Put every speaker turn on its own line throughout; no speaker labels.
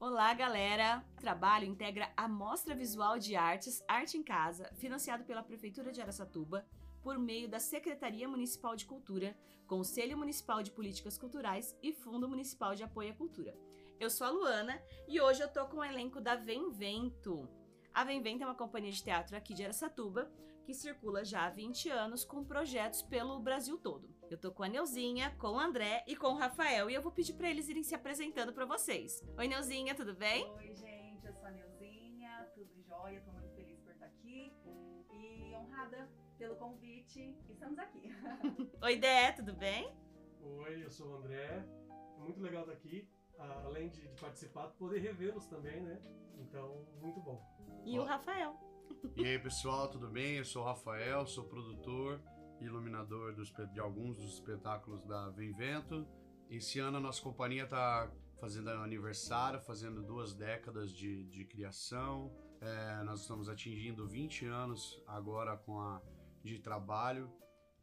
Olá, galera! O trabalho integra a Mostra Visual de Artes Arte em Casa, financiado pela Prefeitura de Aracatuba, por meio da Secretaria Municipal de Cultura, Conselho Municipal de Políticas Culturais e Fundo Municipal de Apoio à Cultura. Eu sou a Luana e hoje eu tô com o elenco da Vem Vento. A Vem Vento é uma companhia de teatro aqui de Aracatuba que circula já há 20 anos com projetos pelo Brasil todo. Eu tô com a Neuzinha, com o André e com o Rafael e eu vou pedir para eles irem se apresentando para vocês. Oi, Neuzinha, tudo bem?
Oi, gente, eu sou a Neuzinha, tudo jóia, tô muito feliz por estar aqui e honrada pelo convite. Estamos aqui.
Oi, Dé, tudo bem?
Oi, eu sou o André. É muito legal estar aqui, além de, de participar, poder revê-los também, né? Então, muito bom.
E o Rafael.
E aí, pessoal, tudo bem? Eu sou o Rafael, sou produtor e iluminador dos, de alguns dos espetáculos da Vem Vento. Esse ano a nossa companhia está fazendo aniversário, fazendo duas décadas de, de criação. É, nós estamos atingindo 20 anos agora com a de trabalho,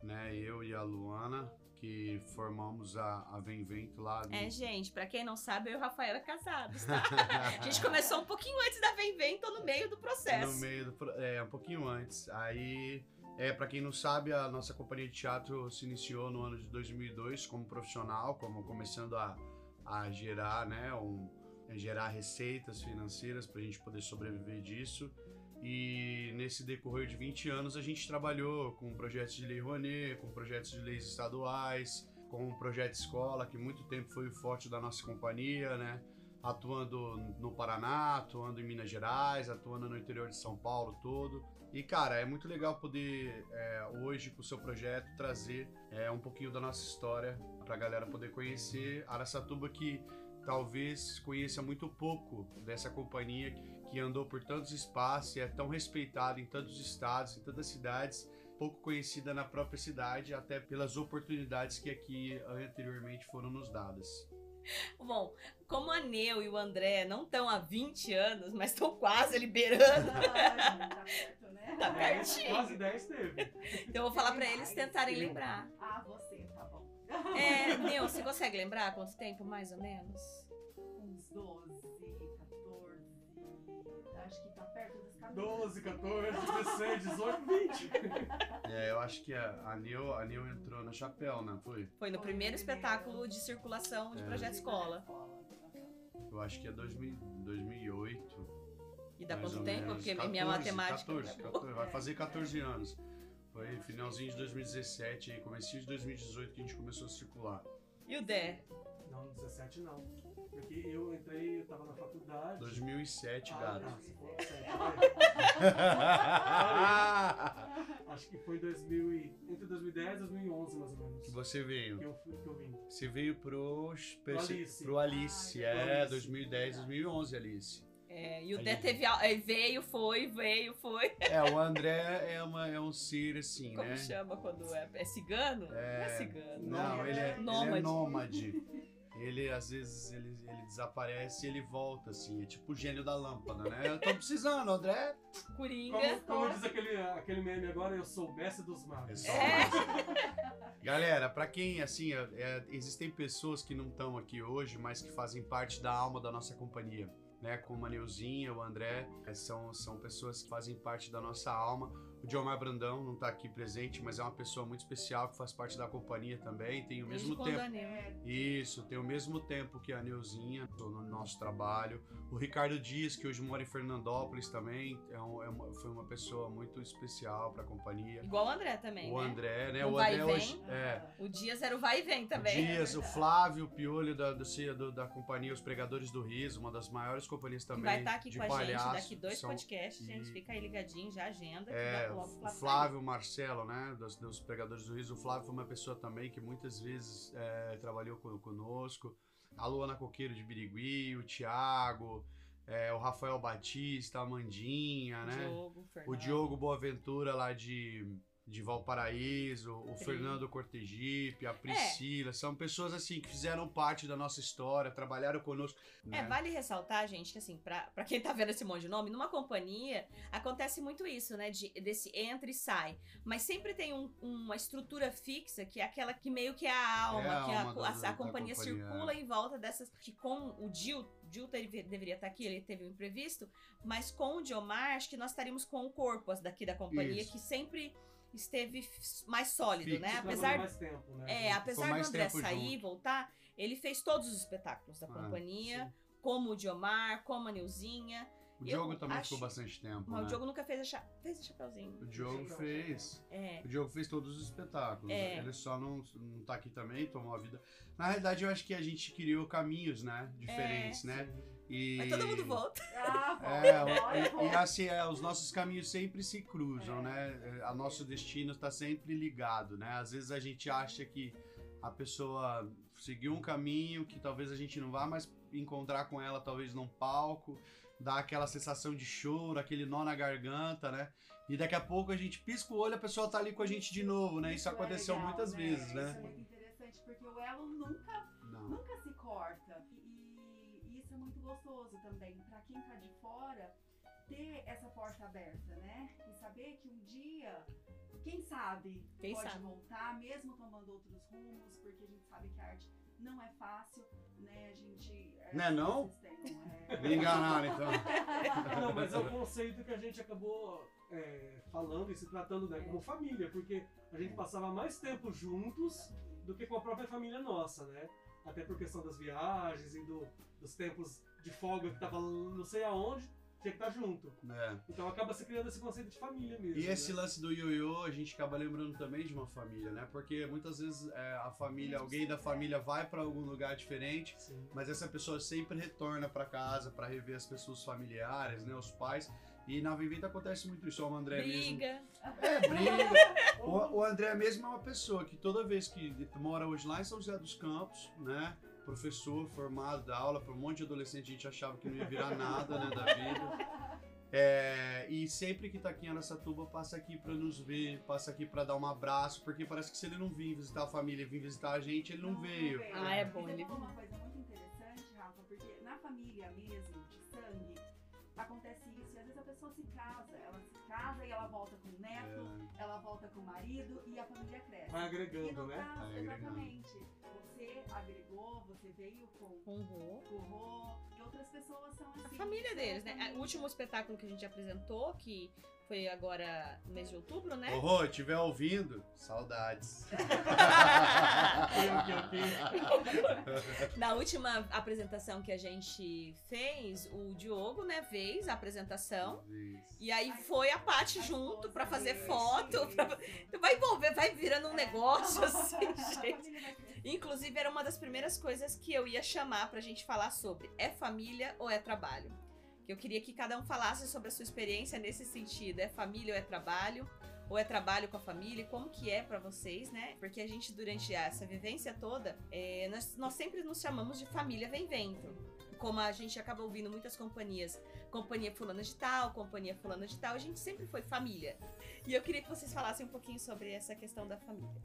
né? Eu e a Luana, que formamos a, a Vem Vento lá. No...
É, gente, pra quem não sabe, eu e o Rafael é casados, tá? a gente começou um pouquinho antes da Vem Vento, no meio do processo.
No meio do É, um pouquinho antes. Aí, é, pra quem não sabe, a nossa companhia de teatro se iniciou no ano de 2002 como profissional, como começando a, a gerar, né? Um, gerar receitas financeiras pra gente poder sobreviver disso. E nesse decorrer de 20 anos a gente trabalhou com projetos de lei Rouanet, com projetos de leis estaduais, com o projeto escola, que muito tempo foi o forte da nossa companhia, né? Atuando no Paraná, atuando em Minas Gerais, atuando no interior de São Paulo todo. E cara, é muito legal poder é, hoje com o seu projeto trazer é, um pouquinho da nossa história para a galera poder conhecer Araçatuba que talvez conheça muito pouco dessa companhia que andou por tantos espaços e é tão respeitada em tantos estados, em tantas cidades, pouco conhecida na própria cidade, até pelas oportunidades que aqui anteriormente foram nos dadas.
Bom, como a Neu e o André não estão há 20 anos, mas estão quase liberando.
Ah, tá perto, né?
Tá pertinho.
Quase 10 teve.
Então eu vou falar pra eles tentarem lembrar.
Ah, você, tá bom.
É, Neu, você consegue lembrar quanto tempo, mais ou menos?
Uns 12, 14. Acho que tá perto dos 14.
12, 14, 16, 18, 20.
É, eu acho que a, a Nil, a Nil entrou na chapéu, né? Foi?
Foi no
Foi
primeiro espetáculo de circulação de
É.
projeto escola.
Eu acho que é 2000, 2008.
E dá quanto tempo?
menos.
Porque minha matemática.
14,
não é boa.
14, vai fazer 14 anos. Foi finalzinho de 2017 e comecinho de 2018 que a gente começou a circular.
E o Dé?
Não, 17 não. Porque eu entrei, eu tava na faculdade.
2007,
Ah,
gato.
vai. Acho que foi 2000 e, entre 2010 e 2011, mais ou menos.
que você veio?
Que eu, fui, que eu vim.
Você veio pro, pro,
Alice.
pro Alice,
Ah,
é,
Alice.
2010, 2011, Alice.
É, e o Dé teve. é, Veio, foi, veio, foi.
É, o André é, uma, é um ser assim,
Como
né?
chama quando é? É cigano? Não é cigano.
Não, ele é, ele é
Nômade.
Ele, às vezes, ele, ele desaparece e ele volta, assim. É tipo o gênio da lâmpada, né? Eu tô precisando, André.
Coringa.
Como, como diz aquele, aquele meme agora, eu sou o mestre dos magos.
É só-. Galera, pra quem, assim, é- é, existem pessoas que não estão aqui hoje, mas que fazem parte da alma da nossa companhia. Né, como a Neuzinha, o André, é, são, são pessoas que fazem parte da nossa alma. O Diomar Brandão não tá aqui presente, mas é uma pessoa muito especial que faz parte da companhia também. Tem o mesmo tempo.
a
É,
Isso, tem o mesmo tempo que a Neuzinha no nosso trabalho. O Ricardo Dias, que hoje mora em Fernandópolis também, é um- é uma- foi uma pessoa muito especial para a companhia.
Igual o André também.
O
né?
André, né?
O
O André hoje. É,
O Dias era o vai e vem
o
também.
Dias, o Flávio, o Piolho da, do, da companhia Os Pregadores do Riso, uma das maiores companhias
Que
também.
vai estar aqui
de
com a gente daqui dois
são-
podcasts, gente. Fica aí ligadinho, já agenda.
É, o Flávio Marcelo, né, dos, dos Pregadores do Riso. O Flávio foi uma pessoa também que muitas vezes é, trabalhou co- conosco. A Luana Coqueiro de Birigui, o Thiago, é, o Rafael Batista, a Amandinha,
sair.
né?
Diogo,
O. Diogo Boaventura lá de, de Valparaíso, o
Pri.
Fernando Cortegipe, a Priscila, são pessoas assim que fizeram parte da nossa história, trabalharam conosco. né?
É, vale ressaltar, gente, que assim, pra, pra quem tá vendo esse monte de nome, numa companhia acontece muito isso, né? De, desse entra e sai. Mas sempre tem um- uma estrutura fixa, que é aquela que meio que é a alma,
É a
que a,
alma
a-
da-
a
da
companhia
companhia,
circula em volta dessas. Que com o Dil, Dil deveria estar aqui, ele teve um imprevisto, mas com o Diomar, acho que nós estaríamos com o corpo daqui da companhia,
Isso.
que sempre esteve mais sólido,
Fixo.
né? Apesar
mais tempo, né?
é, apesar do André sair e
junto.
voltar, ele fez todos os espetáculos da
Ah,
companhia,
sim.
como o Diomar, como a Nilzinha.
O
eu
Diogo também
acho-
ficou bastante tempo.
Mas
né?
o Diogo nunca fez a, cha... fez a Chapeuzinho.
O Diogo fez.
É.
O Diogo fez todos os espetáculos.
É.
Ele só não, não tá aqui também, tomou a vida. Na realidade, eu acho que a gente criou caminhos, né? Diferentes, né? E...
Mas todo mundo volta.
Ah,
É,
volta,
e, e
volta.
assim, é, os nossos caminhos sempre se cruzam, né? É, A nosso destino está sempre ligado, né? Às vezes a gente acha que a pessoa seguiu um caminho que talvez a gente não vá mais encontrar com ela, talvez num palco, dá aquela sensação de choro, aquele nó na garganta, né? E daqui a pouco a gente pisca o olho, a pessoa tá ali com a gente de novo, né? Isso
é
aconteceu
legal,
muitas vezes,
Isso é
né?
Ter essa porta aberta, né? E saber que um dia, quem sabe,
Quem
pode
sabe.
voltar, mesmo tomando outros rumos, porque a gente sabe que a arte não é fácil, né? A gente.
Não é não?
vocês têm, não é?
Me enganaram, então.
Não, mas é o conceito que a gente acabou é, falando e se tratando né, como família, porque a gente passava mais tempo juntos do que com a própria família nossa, né? Até por questão das viagens e do- dos tempos de folga que tava não sei aonde, tinha que estar junto.
É.
Então acaba se criando esse conceito de família mesmo.
E esse
né?
lance do ioiô, a gente acaba lembrando também de uma família, né? Porque muitas vezes é, a família, alguém da família vai pra algum lugar diferente,
Sim.
mas essa pessoa sempre retorna pra casa pra rever as pessoas familiares, né? Os pais. E na Vivita acontece muito isso. O André mesmo.
Briga.
É, briga. O, o André mesmo é uma pessoa que toda vez que mora hoje lá em São José dos Campos, né? Professor formado, dá aula para um monte de adolescente, a gente achava que não ia virar nada, né, da vida. É, e sempre que tá aqui em Aracatuba, passa aqui pra nos ver, passa aqui pra dar um abraço, porque parece que se ele não vir visitar a família e vir visitar a gente, ele não, veio.
Ah, é bom,
E você
ele-
falou uma coisa muito interessante, Rafa, porque na família mesmo, de sangue, acontece isso. E às vezes a pessoa se casa, ela se casa e ela volta com o neto,
É,
ela volta com o marido e a família cresce.
Vai
E
agregando, né?
caso,
Vai agregando.
exatamente. Você agregou, você veio com o Rô, e outras pessoas são assim.
A família deles, né?
família.
O último espetáculo que a gente apresentou, que foi agora no mês de outubro, né?
Ô, Rô, estiver ouvindo, saudades.
Na última apresentação que a gente fez, o Diogo, né, fez a apresentação.
Isso.
E aí foi a Paty junto pra fazer foto. pra- Vai envolver, vai virando um negócio
A
assim, gente. Inclusive, era uma das primeiras coisas que eu ia chamar pra gente falar sobre. É família ou é trabalho? Que eu queria que cada um falasse sobre a sua experiência nesse sentido. É família ou é trabalho? Ou é trabalho com a família? Como que é pra vocês, né? Porque a gente, durante essa vivência toda, é, nós, nós sempre nos chamamos de família vem vento. Como a gente acaba ouvindo muitas companhias, companhia fulana de tal, companhia fulana de tal, a gente sempre foi família. E eu queria que vocês falassem um pouquinho sobre essa questão da família.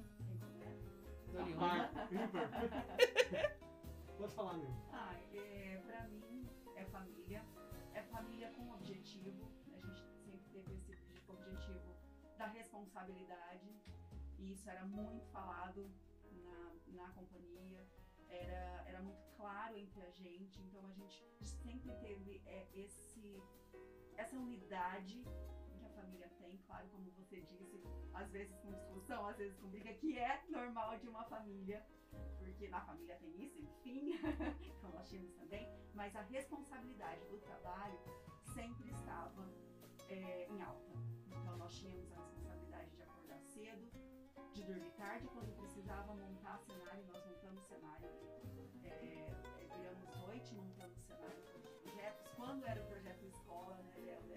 Ah. Pode falar, meu.
Ah, é, família com objetivo. A gente sempre teve esse objetivo da responsabilidade. E isso era muito falado na, na companhia. Era, era muito claro entre a gente. Então a gente sempre teve é, esse, essa unidade que a família tem. Claro, como você disse, às vezes com discussão, às vezes com briga, que é normal de uma família porque na família tem isso, enfim, então nós tínhamos também, mas a responsabilidade do trabalho sempre estava é, em alta. Então nós tínhamos a responsabilidade de acordar cedo, de dormir tarde, quando precisava montar cenário, nós montamos cenário, é, é, viramos noite montando cenário para os projetos. Quando era o projeto escola, né, né,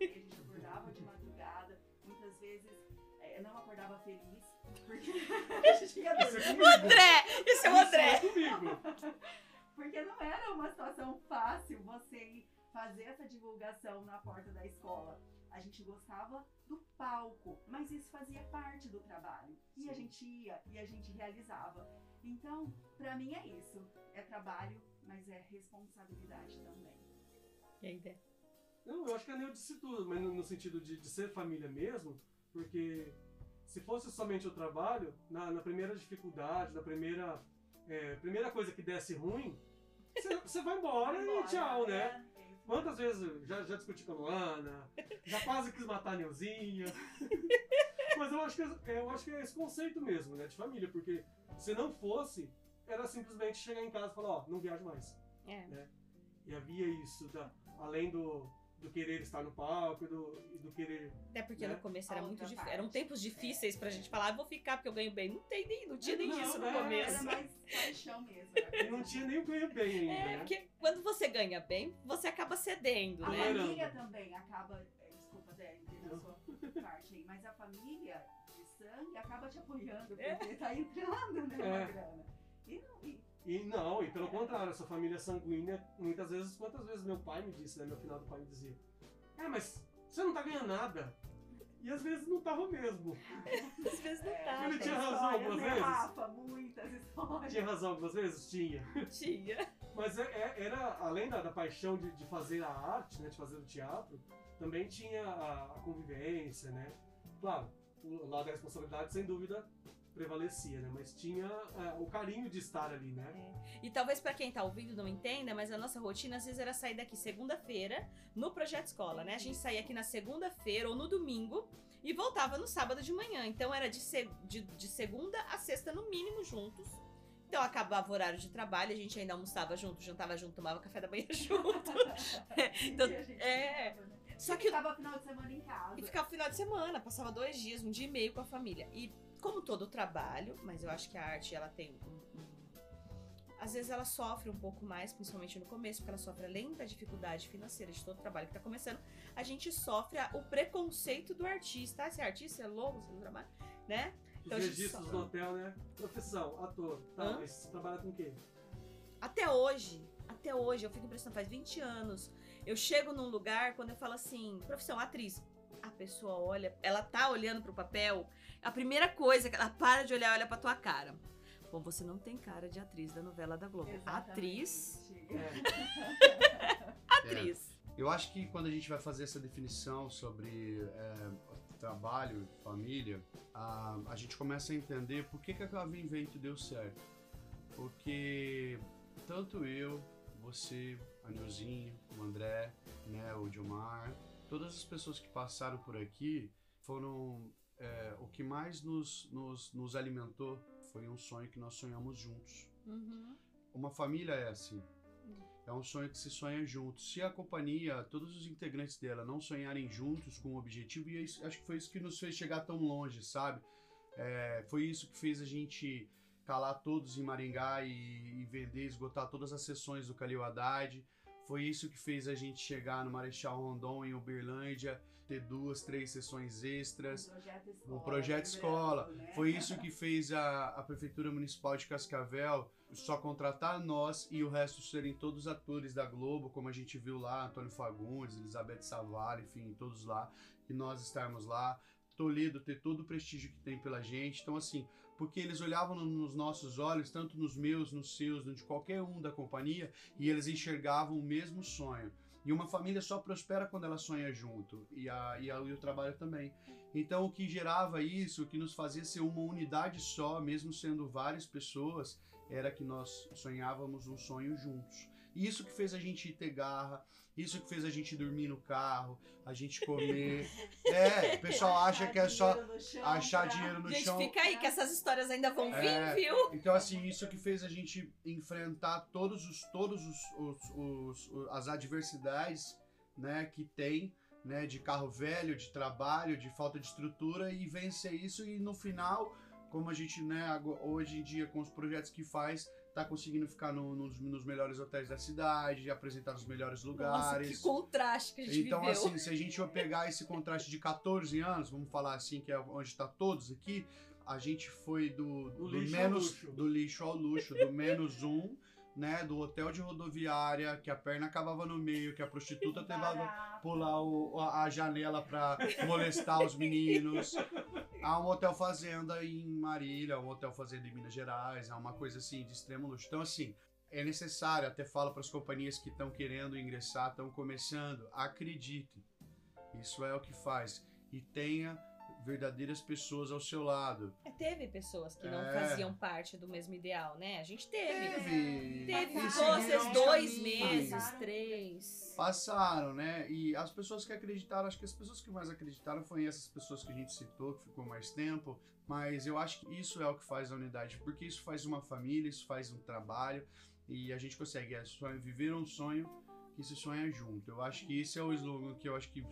a gente acordava de madrugada, muitas vezes é, não acordava feliz, porque a gente ia
Isso é.
André! É o André!
Isso é comigo.
Porque não era uma situação fácil você fazer essa divulgação na porta da escola. A gente gostava do palco, mas isso fazia parte do trabalho. E a gente ia e a gente realizava. Então, pra mim é isso. É trabalho, mas é responsabilidade também.
E aí, Dé?
Não, eu acho que a Neu disse tudo, mas no, no sentido de, de ser família mesmo, porque se fosse somente o trabalho, na, na primeira dificuldade, na primeira, é, primeira coisa que desse ruim, você- vai embora
Embora,
e tchau, né?
é, é
Quantas vezes já, já discuti com a Luana, já quase quis matar a Neuzinha. Mas eu acho, que, é- eu acho que é esse conceito mesmo, né, de família, porque se não fosse, era simplesmente chegar em casa e falar, ó, não viajo mais.
É.
E havia isso, da, além do, do querer estar no palco e do, e do querer.
Até porque
Né?
no começo
A
era muito difícil. Eram tempos difíceis pra gente falar, "Ah, vou ficar porque eu ganho bem. Não tem nem, não tinha nem
Não,
isso no
é,
começo.
Era mais paixão mesmo.
E não tinha nem o ganho bem ainda,
É,
né?
porque quando você ganha bem, você acaba cedendo,
A
né?
Tolerando.
família também acaba. é, Desculpa, Dé, na sua parte aí, mas a família de sangue acaba te apoiando, porque
É.
tá entrando, né,
É.
grana. E não, e,
E não, e pelo contrário, essa família sanguínea, muitas vezes, quantas vezes meu pai me disse, né? Meu final do pai me dizia, é, mas você não tá ganhando nada. E às vezes não tava mesmo.
Às vezes não
é,
tá.
Ele tinha razão algumas
né,
vezes?
Rafa, muitas histórias.
Tinha razão algumas vezes? Tinha.
Tinha.
Mas é- é- era, além da, da paixão de, de fazer a arte, né, de fazer o teatro, também tinha a, a convivência, né? Claro, o lado da responsabilidade, sem dúvida, prevalecia, né? Mas tinha é, o carinho de estar ali, né?
E talvez pra quem tá ouvindo não entenda, mas a nossa rotina às vezes era sair daqui segunda-feira no projeto escola, né? A gente saía aqui na segunda-feira ou no domingo e voltava no sábado de manhã. Então era de, se- de, de segunda a sexta no mínimo juntos. Então acabava o horário de trabalho, a gente ainda almoçava junto, jantava junto, tomava café da manhã junto. Então,
E a gente
é.
ficava, né?
Só que
ficava final de semana em casa.
E ficava final de semana, passava dois dias, um dia e meio com a família. E como todo trabalho, mas eu acho que a arte ela tem um, um- Às vezes ela sofre um pouco mais, principalmente no começo, porque ela sofre além da dificuldade financeira de todo trabalho que tá começando, a gente sofre o preconceito do artista. Ah, você é artista, é louco, você não trabalha, né?
Os
Então gente
registros
só-
no hotel, né? Profissão, ator. Tá,
Hã?
mas você trabalha com o quê?
Até hoje, até hoje, eu fico impressionada, faz 20 anos. Eu chego num lugar quando eu falo assim, profissão, atriz. A pessoa olha, ela tá olhando pro papel, a primeira coisa que ela para de olhar, olha pra tua cara. Bom, você não tem cara de atriz da novela da Globo.
Exatamente.
Atriz,
É,
atriz.
Eu acho que quando a gente vai fazer essa definição sobre é, trabalho, família, a, a gente começa a entender por que, que a Cava Invento deu certo. Porque tanto eu, você, a Neuzinha, o André, né, o Dilmar, todas as pessoas que passaram por aqui foram. é, o que mais nos, nos, nos alimentou foi um sonho que nós sonhamos juntos.
Uhum.
Uma família é assim. É um sonho que se sonha junto. Se a companhia, todos os integrantes dela não sonharem juntos com um objetivo, e é acho que foi isso que nos fez chegar tão longe, sabe? É, foi isso que fez a gente calar todos em Maringá e, e vender, esgotar todas as sessões do Calil Haddad. Foi isso que fez a gente chegar no Marechal Rondon, em Uberlândia, ter duas, três sessões extras.
Um projeto escola.
O projeto
lembrando,
escola.
né?
Foi isso que fez a, a Prefeitura Municipal de Cascavel só contratar nós e o resto serem todos atores da Globo, como a gente viu lá, Antônio Fagundes, Elizabeth Savala, enfim, todos lá, e nós estarmos lá. Toledo ter todo o prestígio que tem pela gente. Então, assim, porque eles olhavam no- nos nossos olhos, tanto nos meus, nos seus, de qualquer um da companhia, e eles enxergavam o mesmo sonho. E uma família só prospera quando ela sonha junto, e, a, e, a, e o trabalho também. Então, o que gerava isso, o que nos fazia ser uma unidade só, mesmo sendo várias pessoas, era que nós sonhávamos um sonho juntos. Isso que fez a gente ter garra, isso que fez a gente dormir no carro, a gente comer. É, o pessoal acha que é só
Dinheiro no chão
achar
pra-
dinheiro no
Gente,
chão.
fica aí que essas histórias ainda vão
É.
vir, viu?
Então, assim, isso que fez a gente enfrentar todos os, todos os, os- os- os- as adversidades, né, que tem, né, de carro velho, de trabalho, de falta de estrutura e vencer isso e no final, como a gente, né, hoje em dia com os projetos que faz, tá conseguindo ficar no- nos, nos melhores hotéis da cidade, apresentar nos melhores
Nossa,
lugares.
que contraste que a gente
Então,
viveu.
assim, se a gente for pegar esse contraste de 14 anos, vamos falar assim, que é onde está todos aqui, a gente foi do,
Do
do
lixo ao
menos
luxo.
do lixo ao luxo, do menos um, né, do hotel de rodoviária, que a perna acabava no meio, que a prostituta tentava pular o- a, a janela pra molestar os meninos. Há um hotel fazenda em Marília, um hotel fazenda em Minas Gerais, há uma coisa assim de extremo luxo. Então, assim, é necessário, até falo para as companhias que estão querendo ingressar, estão começando, acredite. Isso é o que faz. E tenha verdadeiras pessoas ao seu lado.
É, Teve pessoas que não
É.
faziam parte do mesmo ideal, né? A gente teve.
Teve.
Teve,
Passaram,
dois meses, três.
Passaram, né? E as pessoas que acreditaram, acho que as pessoas que mais acreditaram foram essas pessoas que a gente citou, que ficou mais tempo. Mas eu acho que isso é o que faz a unidade, porque isso faz uma família, isso faz um trabalho e a gente consegue é, viver um sonho que se sonha junto. Eu acho que esse é o slogan que eu acho que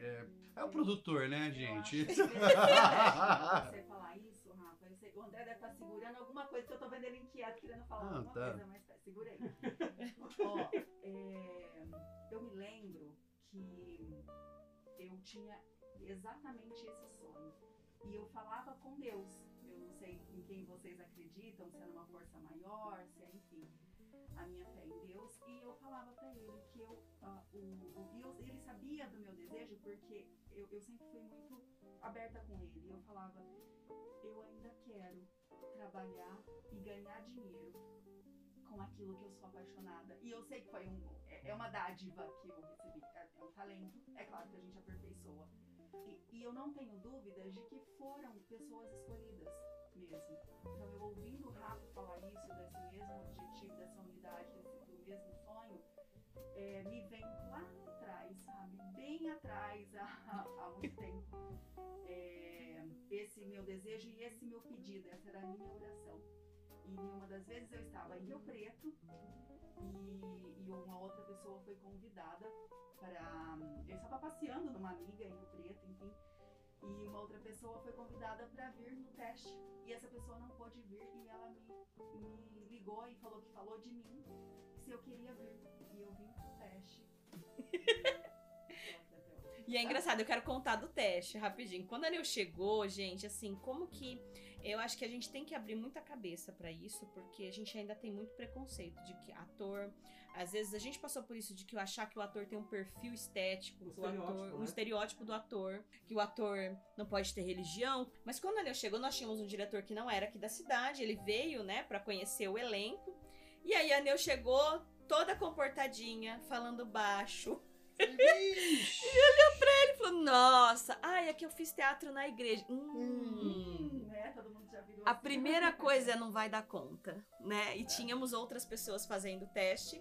é, é o produtor, né, gente?
Você falar isso, Rafa, eu sei, o André deve estar segurando alguma coisa que eu tô vendo ele inquieto, querendo falar
Ah,
alguma
tá.
coisa, mas pera, segura aí. Ó, é, eu me lembro que eu tinha exatamente esse sonho. E eu falava com Deus. Eu não sei em quem vocês acreditam, se é numa força maior, se é, enfim, a minha fé em Deus. E eu falava pra ele que eu, ah, o, o, eu- ele sabia do meu desejo, porque eu, eu sempre fui muito aberta com ele. Eu falava, eu ainda quero trabalhar e ganhar dinheiro com aquilo que eu sou apaixonada. E eu sei que foi um, é, é uma dádiva que eu recebi, é, é um talento. É claro que a gente aperfeiçoa. E, e eu não tenho dúvidas de que foram pessoas escolhidas mesmo. Então, eu ouvindo o Rafa falar isso, desse mesmo objetivo, dessa do mesmo sonho, é, me vem lá atrás, sabe? Bem atrás, há, há muito tempo. É, esse meu desejo e esse meu pedido, essa era a minha oração. E uma das vezes eu estava em Rio Preto e, e uma outra pessoa foi convidada para. Eu estava passeando numa amiga em Rio Preto, enfim. E uma outra pessoa foi convidada para vir no teste. E essa pessoa não pôde vir e ela me, me ligou e falou que falou de mim se eu queria vir. E eu vim pro teste.
E é engraçado, eu quero contar do teste rapidinho. Quando a Neu chegou, gente, assim, como que. Eu acho que a gente tem que abrir muita cabeça pra isso, porque a gente ainda tem muito preconceito de que ator. Às vezes a gente passou por isso de que eu achar que o ator tem um perfil estético,
Um
que o ator,
estereótipo,
um
né?
estereótipo do ator, que o ator não pode ter religião. Mas quando a Neu chegou, nós tínhamos um diretor que não era aqui da cidade, ele veio, né, pra conhecer o elenco. E aí a Neu chegou toda comportadinha, falando baixo.
Ixi.
Ele falou, nossa, ai, é que eu fiz teatro na igreja. Hum.
Hum, né? Todo mundo já virou
A
assim.
primeira coisa é não vai dar conta, né? E tínhamos outras pessoas fazendo o teste,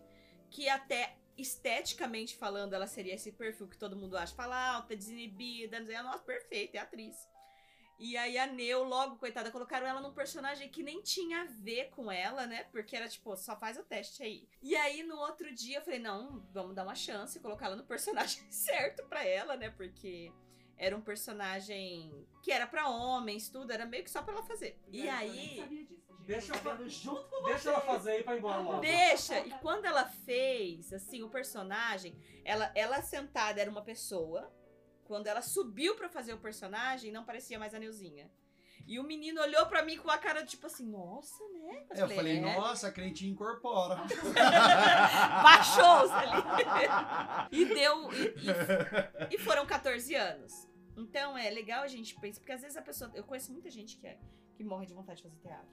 que até esteticamente falando, ela seria esse perfil que todo mundo acha, fala alta, desinibida, não sei, nossa, perfeita, é atriz. E aí a Neu, logo, coitada, colocaram ela num personagem que nem tinha a ver com ela, né? Porque era tipo, só faz o teste aí. E aí no outro dia eu falei, não, vamos dar uma chance, colocar ela no personagem certo pra ela, né? Porque era um personagem que era pra homens, tudo, era meio que só pra ela fazer. E aí,
sabia disso, gente.
Deixa
eu
fa-
junto com
Deixa ela fazer aí pra ir embora logo.
deixa. E quando ela fez, assim, o personagem, ela, ela sentada era uma pessoa. Quando ela subiu pra fazer o personagem, não parecia mais a Neuzinha. E o menino olhou pra mim com a cara tipo assim, nossa, né?
É, eu falei,
"É."
nossa, a crentinha incorpora.
Baixou-se ali. e deu. E, e- e foram 14 anos. Então é legal a gente pensar, porque às vezes a pessoa. Eu conheço muita gente que, é, que morre de vontade de fazer teatro.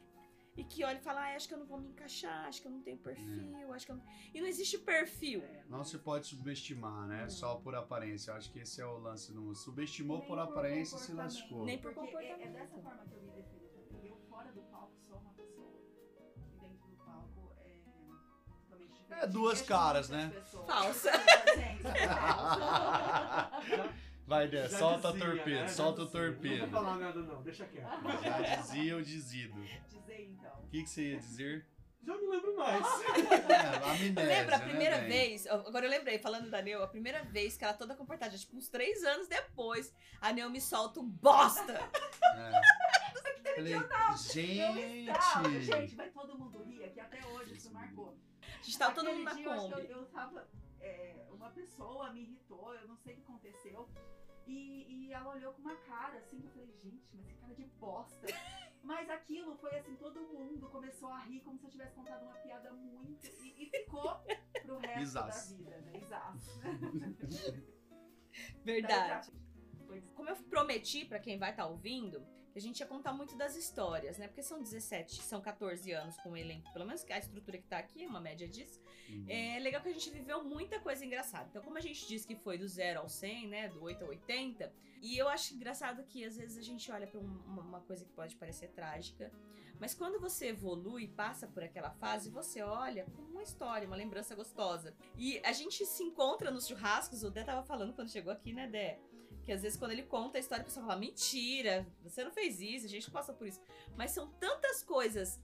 E que olha e fala, ah, acho que eu não vou me encaixar, acho que eu não tenho perfil, acho que eu não... E não existe perfil.
É,
Não se pode subestimar, né?
Não.
Só por aparência. Eu acho que esse é o lance. Não subestimou por
por
aparência se
comportamento.
lascou.
Nem por
Porque é, é
comportamento.
dessa forma que eu me defino também. Eu, fora do palco, sou uma pessoa. E dentro do palco, é totalmente diferente.
É duas caras,
muitas
né?
pessoas.
Falsa.
Gente, é falsa.
Vai, Dé, solta
dizia,
o torpedo,
né?
Solta o.
Não
torpedo.
vou falar nada não, deixa quieto.
Já dizia o dizido.
Dizer então.
O que, que você ia dizer?
Já não lembro mais.
É, amnésia,
Lembra a
né,
primeira
bem?
vez? Agora eu lembrei, falando da Neu, a primeira vez que ela toda comportada, tipo, uns três anos depois, a Neu me solta um bosta!
É. Falei.
Gente,
gente.
vai todo mundo rir, que até hoje isso marcou.
A gente tava todo mundo na Kombi.
Eu, eu tava. É, uma pessoa me irritou, eu não sei o que aconteceu. E, e ela olhou com uma cara assim, que eu falei, gente, mas que cara de bosta. Mas aquilo foi assim, todo mundo começou a rir como se eu tivesse contado uma piada muito. E, e ficou pro resto
Risaço.
da vida, né? Exato.
Verdade.
Pois
Como eu prometi pra quem vai estar ouvindo, que a gente ia contar muito das histórias, né? Porque são 17, são 14 anos com o elenco, pelo menos que a estrutura que tá aqui, uma média disso.
Uhum.
É legal que a gente viveu muita coisa engraçada. Então, como a gente disse que foi do 0 ao 100, né? Do 8 ao 80. E eu acho engraçado que às vezes a gente olha pra um- uma, uma coisa que pode parecer trágica. Mas quando você evolui, passa por aquela fase, você olha com uma história, uma lembrança gostosa. E a gente se encontra nos churrascos, o Dé tava falando quando chegou aqui, né, Dé? Que às vezes quando ele conta a história, a pessoa fala: mentira, você não fez isso, a gente passa por isso. Mas são tantas coisas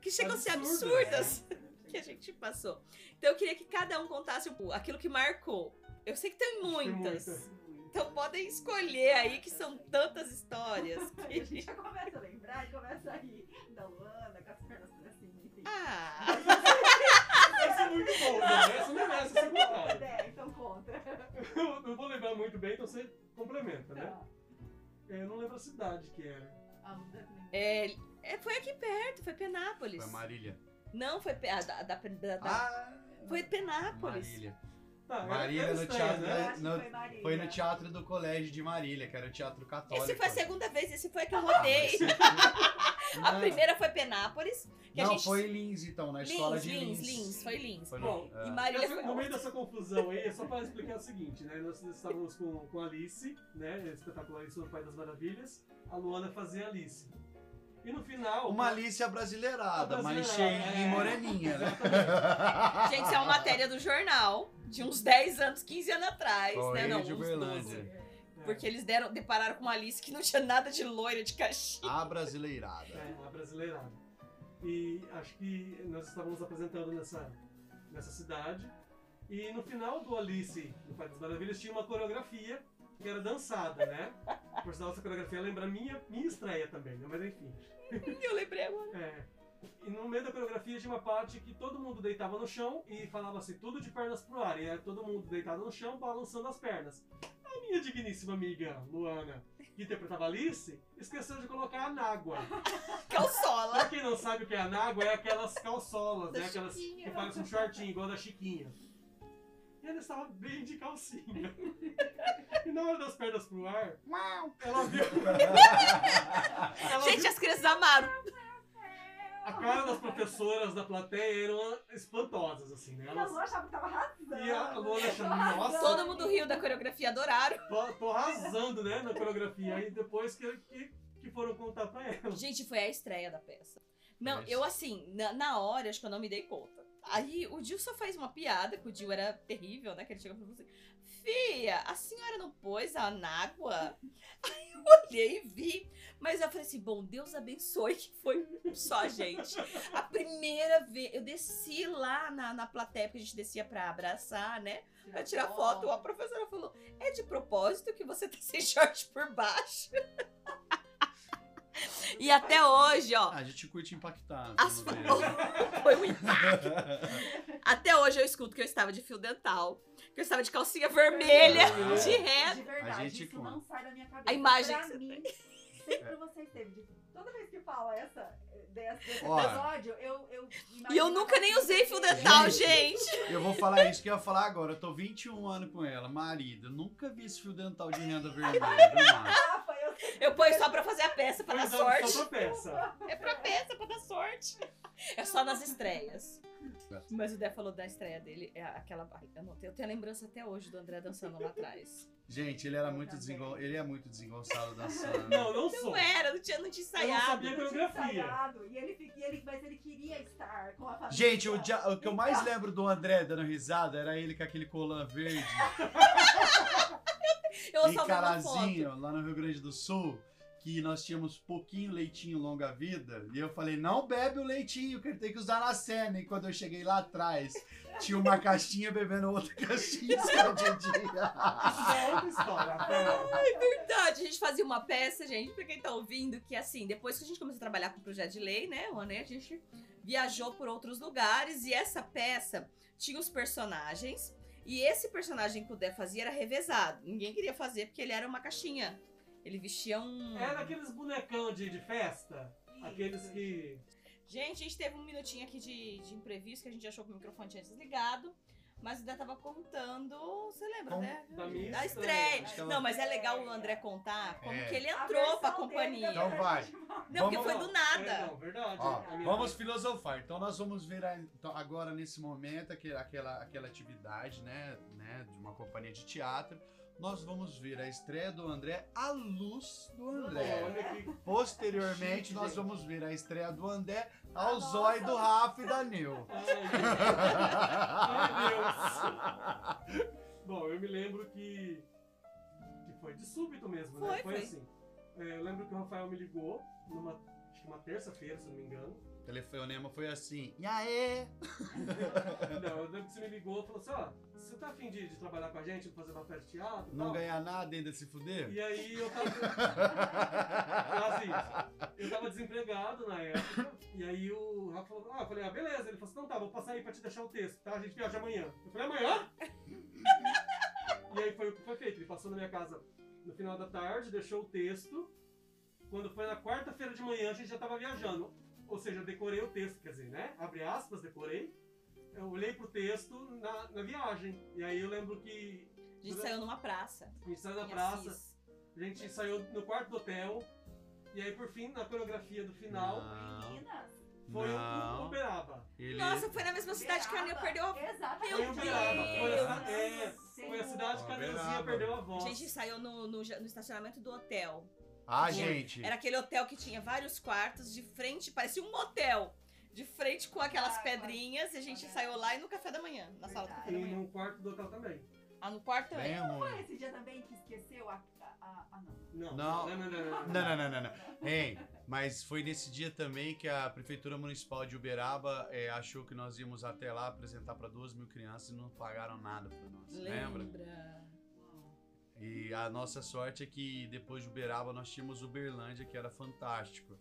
que chegam a ser
Absurdas,
absurdas que a gente passou. Então eu queria que cada um contasse aquilo que marcou. Eu sei que tem muitas.
muita.
Então podem escolher aí que são tantas histórias.
A gente já começa a lembrar e começa a rir da Luana, com as pernas pra cima, enfim.
Ah,
Essa é muito boa, né? Essa merece ser contada.
É, então conta.
Eu não vou lembrar muito bem, então você complementa, né?
Tá.
É, Eu não lembro a cidade que era.
A Luana também.
é, é, foi aqui perto, foi Penápolis.
Foi Marília.
Não, foi a da, da, da- da-
Ah!
Foi Penápolis.
Marília.
Era-
Marília no
estranho,
teatro,
né?
que
no-
foi.
Foi no teatro do colégio de Marília, que era o teatro católico.
Esse foi a segunda vez, esse foi a que eu
Ah,
rodei. A
Não,
primeira foi Penápolis. Que a
Não,
gente...
foi Lins, então, na escola
Lins,
de
Lins,
Lins.
Lins, foi Lins.
Foi
Bom,
no- é.
e Marília
Essa-
foi
no meio dessa confusão aí, é só para explicar o seguinte, né? Nós estávamos com, com a Alice, né? Espetáculo Alice no Pai das Maravilhas. A Luana fazia Alice. E no final.
Uma Alice abrasileirada,
A
mas
brasileirada,
cheinha e
é.
moreninha, né?
Gente, isso é uma matéria do jornal de uns 10 anos, 15 anos atrás, né? Não,
de
uns
Uberlândia.
12.
é,
Porque eles deram, depararam com uma Alice que não tinha nada de loira de caixinha.
A brasileirada.
É, a brasileirada. E acho que nós estávamos apresentando nessa, nessa cidade. E no final do Alice, no Pai das Maravilhas, tinha uma coreografia que era dançada, né? Por sinal, essa coreografia lembra minha, minha estreia também, né? Mas enfim.
Eu lembrei agora.
É. E no meio da coreografia tinha uma parte que todo mundo deitava no chão e falava assim, tudo de pernas pro ar. E era todo mundo deitado no chão, balançando as pernas. A minha digníssima amiga, Luana, que interpretava Alice, esqueceu de colocar a nágua.
Calçola.
Pra quem não sabe o que é a nágua, é aquelas calçolas,
Da
né? Aquelas
Chiquinha.
que parecem um shortinho, igual a da Chiquinha. E ela estava bem de calcinha. E na hora das pernas pro ar, ela viu. ela
Gente,
viu
as crianças amaram.
a cara das professoras da plateia eram espantosas, assim, né?
E a
Elas,
Lu achava que tava arrasando.
E a Luana achando, nossa.
Todo mundo riu da coreografia, adoraram.
tô, tô arrasando, né, na coreografia. Aí depois que, que, que foram contar pra ela.
Gente, foi a estreia da peça. Não,
Mas-
eu assim, na, na hora, acho que eu não me dei conta. Aí o Dil só fez uma piada, que o Dil era terrível, né? Que ele chegou e falou assim: Fia, a senhora não pôs a nágua? Aí eu olhei e vi. Mas eu falei assim: bom, Deus abençoe que foi só a gente. A primeira vez, eu desci lá na, na plateia, porque a gente descia pra abraçar, né? Pra tirar foto. A professora falou: é de propósito que você tá sem short por baixo. E até hoje, ó.
A gente curte impactar.
As. Foi um impacto. Até hoje eu escuto que eu estava de fio dental, que eu estava de calcinha vermelha,
É.
de ré.
De verdade,
A gente
isso
conta.
não sai da minha cabeça.
A imagem
pra
que você
mim, sempre você esteve. de- Toda vez que fala essa, desse, desse episódio, eu, eu
E eu nunca nem usei fio dental,
Gente.
gente.
Eu vou falar isso que eu ia falar agora. Eu tô 21 anos com ela, marido. Eu nunca vi esse fio dental de renda vermelha,
eu
ponho só pra fazer a peça, pra
Foi
dar sorte.
só pra peça.
É pra peça, pra dar sorte. É só nas estreias. Mas o Dé falou da estreia dele, é aquela. Eu, não tenho, eu tenho a lembrança até hoje do André dançando lá atrás.
Gente, ele era muito desengon... ele é muito desengonçado dançando.
Não, não sou.
Não era, não tinha, não tinha
Eu não
ensaiado.
sabia
tinha
coreografia.
ensaiado, E ele, e ele, mas ele queria estar com a família.
Gente, o, dia- o que eu mais lembro do André dando risada era ele com aquele colã verde
Eu
e
foto.
carazinho lá no Rio Grande do Sul. Que nós tínhamos pouquinho leitinho longa vida. E eu falei, não bebe o leitinho, que ele tem que usar na cena. E quando eu cheguei lá atrás, tinha uma caixinha bebendo outra caixinha escondidinha.
É outra história. Rafael.
verdade, a gente fazia uma peça, gente, pra quem tá ouvindo, que assim, depois que a gente começou a trabalhar com o projeto de lei, né, o Anê, a gente viajou por outros lugares e essa peça tinha os personagens E esse personagem que o Dé fazia era revezado. Ninguém queria fazer porque ele era uma caixinha. Ele vestia um.
Era aqueles bonecão de, de festa. Aqueles que.
Gente, a gente teve um minutinho aqui de, de imprevisto que a gente achou que o microfone tinha desligado. Mas o Dé tava contando. Você lembra,
Como?
né?
Da
Da
estreia.
ela-
Não, mas é legal o André contar como
É.
que ele
A
entrou pra
versão dele
companhia.
Então vai.
é demais.
Não, porque
Vamos
foi
lá.
do nada.
É, não, verdade.
Ó,
A
vamos filosofar. Então nós vamos ver a- então, agora nesse momento aquele- aquela, aquela atividade, né, né, de uma companhia de teatro. Nós vamos ver a estreia do André à luz do André. Posteriormente,
Chique,
nós vamos ver a estreia do André ao
Nossa.
zóio do Rafa e da Nil.
Ai, Deus. Bom, eu me lembro que. que foi de súbito mesmo, né?
Foi, foi.
assim. É, eu lembro que o Rafael me ligou numa. acho que uma terça-feira, se não me engano.
O telefonema foi assim. E aí?
Não, eu lembro que você me ligou e falou assim: ó, você tá afim de, de trabalhar com a gente, fazer uma peça de teatro?
Não
tal?
ganhar nada ainda se fuder?
E aí eu tava. Isso. Eu tava desempregado na época. E aí o Rafa falou: Ah, eu falei, ah, beleza. Ele falou assim: Não, tá, vou passar aí pra te deixar o texto, tá? A gente viaja amanhã. Eu falei, amanhã? e aí foi o que foi feito. Ele passou na minha casa no final da tarde, deixou o texto. Quando foi na quarta-feira de manhã, a gente já tava viajando. Ou seja, eu decorei o texto, quer dizer, né? Abre aspas, decorei. Eu olhei pro texto na, na viagem. E aí eu lembro que
A gente saiu numa praça.
a gente saiu na
em
praça.
Assis.
A gente saiu no quarto do hotel. E aí, por fim, na coreografia do final,
Meninas.
foi o-. Uberaba.
Ele...
Nossa, foi na mesma cidade que a Nil perdeu a
Exatamente.
Foi Uberaba. Foi a,
Deus.
é, foi a cidade que a Neuzinha perdeu a
A
voz.
gente saiu no, no, no estacionamento do hotel.
Ah,
Foi.
gente.
Era aquele hotel que tinha vários quartos de frente, parecia um motel. De frente com aquelas
Ah,
pedrinhas, e a gente saiu lá e no café da manhã, na sala do café da
E
manhã.
no quarto do hotel também.
Ah, no quarto também.
Ruim.
Foi esse dia também que esqueceu a. a, a, a não.
Não,
Não.
não, não. não, não,
Não, não, não, não, não. Hein, mas foi nesse dia também que a Prefeitura Municipal de Uberaba eh, achou que nós íamos até lá apresentar para duas mil crianças e não pagaram nada para nós. Lembra?
Lembra?
E a nossa sorte é que depois de Uberaba nós tínhamos Uberlândia, que era fantástico.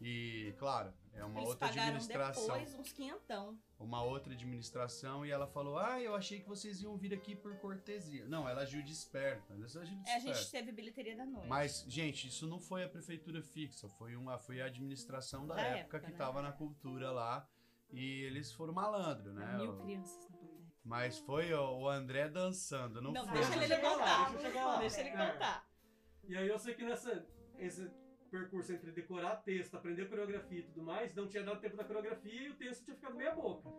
E, claro, é uma
Eles
outra administração.
depois uns quinhentão.
Uma outra administração e ela falou: Ah, eu achei que vocês iam vir aqui por cortesia. Não, ela agiu de esperta. Ela agiu de
É, a gente teve bilheteria da noite.
Mas, gente, isso não foi a prefeitura fixa, foi, uma, foi a administração da,
Da
época,
época,
que
né?
tava na cultura lá. E eles foram malandro, né?
Mil crianças na.
Mas foi ó, o André dançando, não,
Não,
foi.
deixa ele
lá,
contar.
deixa lá.
Deixa ele
É.
contar.
E aí eu sei que nessa esse percurso entre decorar texto, aprender coreografia e tudo mais, não tinha dado tempo da coreografia e o texto tinha ficado meia boca.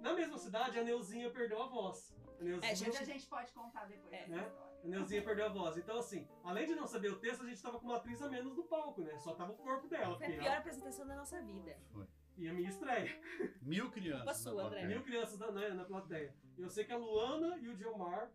Na mesma cidade, a Neuzinha perdeu a voz. A Neuzinha,
É, gente,
a gente pode contar depois
É.
Né? a Neuzinha perdeu a voz. Então, assim, além de não saber o texto, a gente tava com uma atriz a menos no palco, né? Só tava o corpo dela.
Foi a pior
ela-
apresentação da nossa vida.
Foi.
E a minha estreia.
Mil crianças.
Culpa
na
sua,
plateia.
André.
Mil crianças na, né, na plateia. Eu sei que a Luana e o Diomar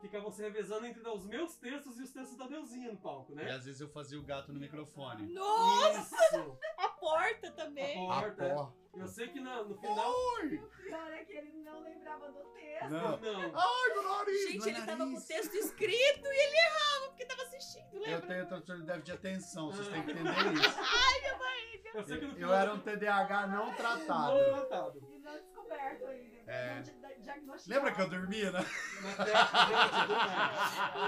ficavam se revezando entre os meus textos e os textos da Neuzinha no palco,
E
né?
às vezes eu fazia o gato no microfone.
Nossa!
Isso!
A porta também.
A
A
porta.
porra.
Eu sei que na- no final.
E o pior é que ele não lembrava do texto.
Não.
Não.
Ai, meu nariz!
Gente,
meu
ele tava com o
nariz.
texto escrito e ele errava porque tava assistindo,
Eu
lembra?
tenho transtorno de déficit de atenção, vocês
Ah.
têm que entender isso.
Eu sei que no
Eu, era um TDAH não tratado.
Não tratado.
E não descoberto ainda.
É. Lembra que eu dormia, né?
Do nada.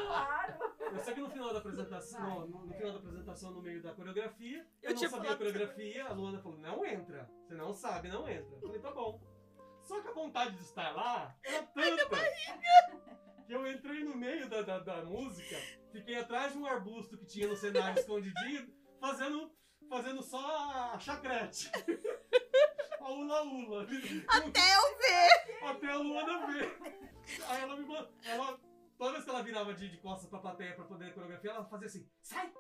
Claro.
Eu sei que no final da apresentação, no, no final da apresentação, no meio da coreografia, eu,
Eu
não
tinha
sabia a coreografia, a Luana falou, não entra. Você não sabe, não entra. Eu falei, tá bom. Só que a vontade de estar lá era tanta que eu entrei no meio da, da, da música, fiquei atrás de um arbusto que tinha no cenário escondidinho, fazendo, fazendo só a chacrete. A ula-ula.
Até eu ver!
Até a Luana ver. Aí ela me mandou. Ela, toda vez que ela virava de, de costas pra plateia pra poder coreografia, ela fazia assim, sai!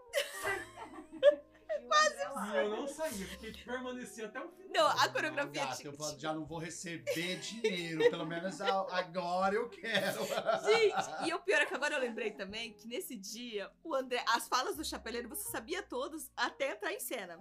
Quase
E eu não saía, porque permanecia até o final.
Não, a
Não,
coreografia
gata,
tinha-
eu já não vou receber dinheiro, pelo menos agora eu quero.
Gente, e o pior é que agora eu lembrei também que nesse dia, o André, as falas do Chapeleiro você sabia todas até entrar em cena.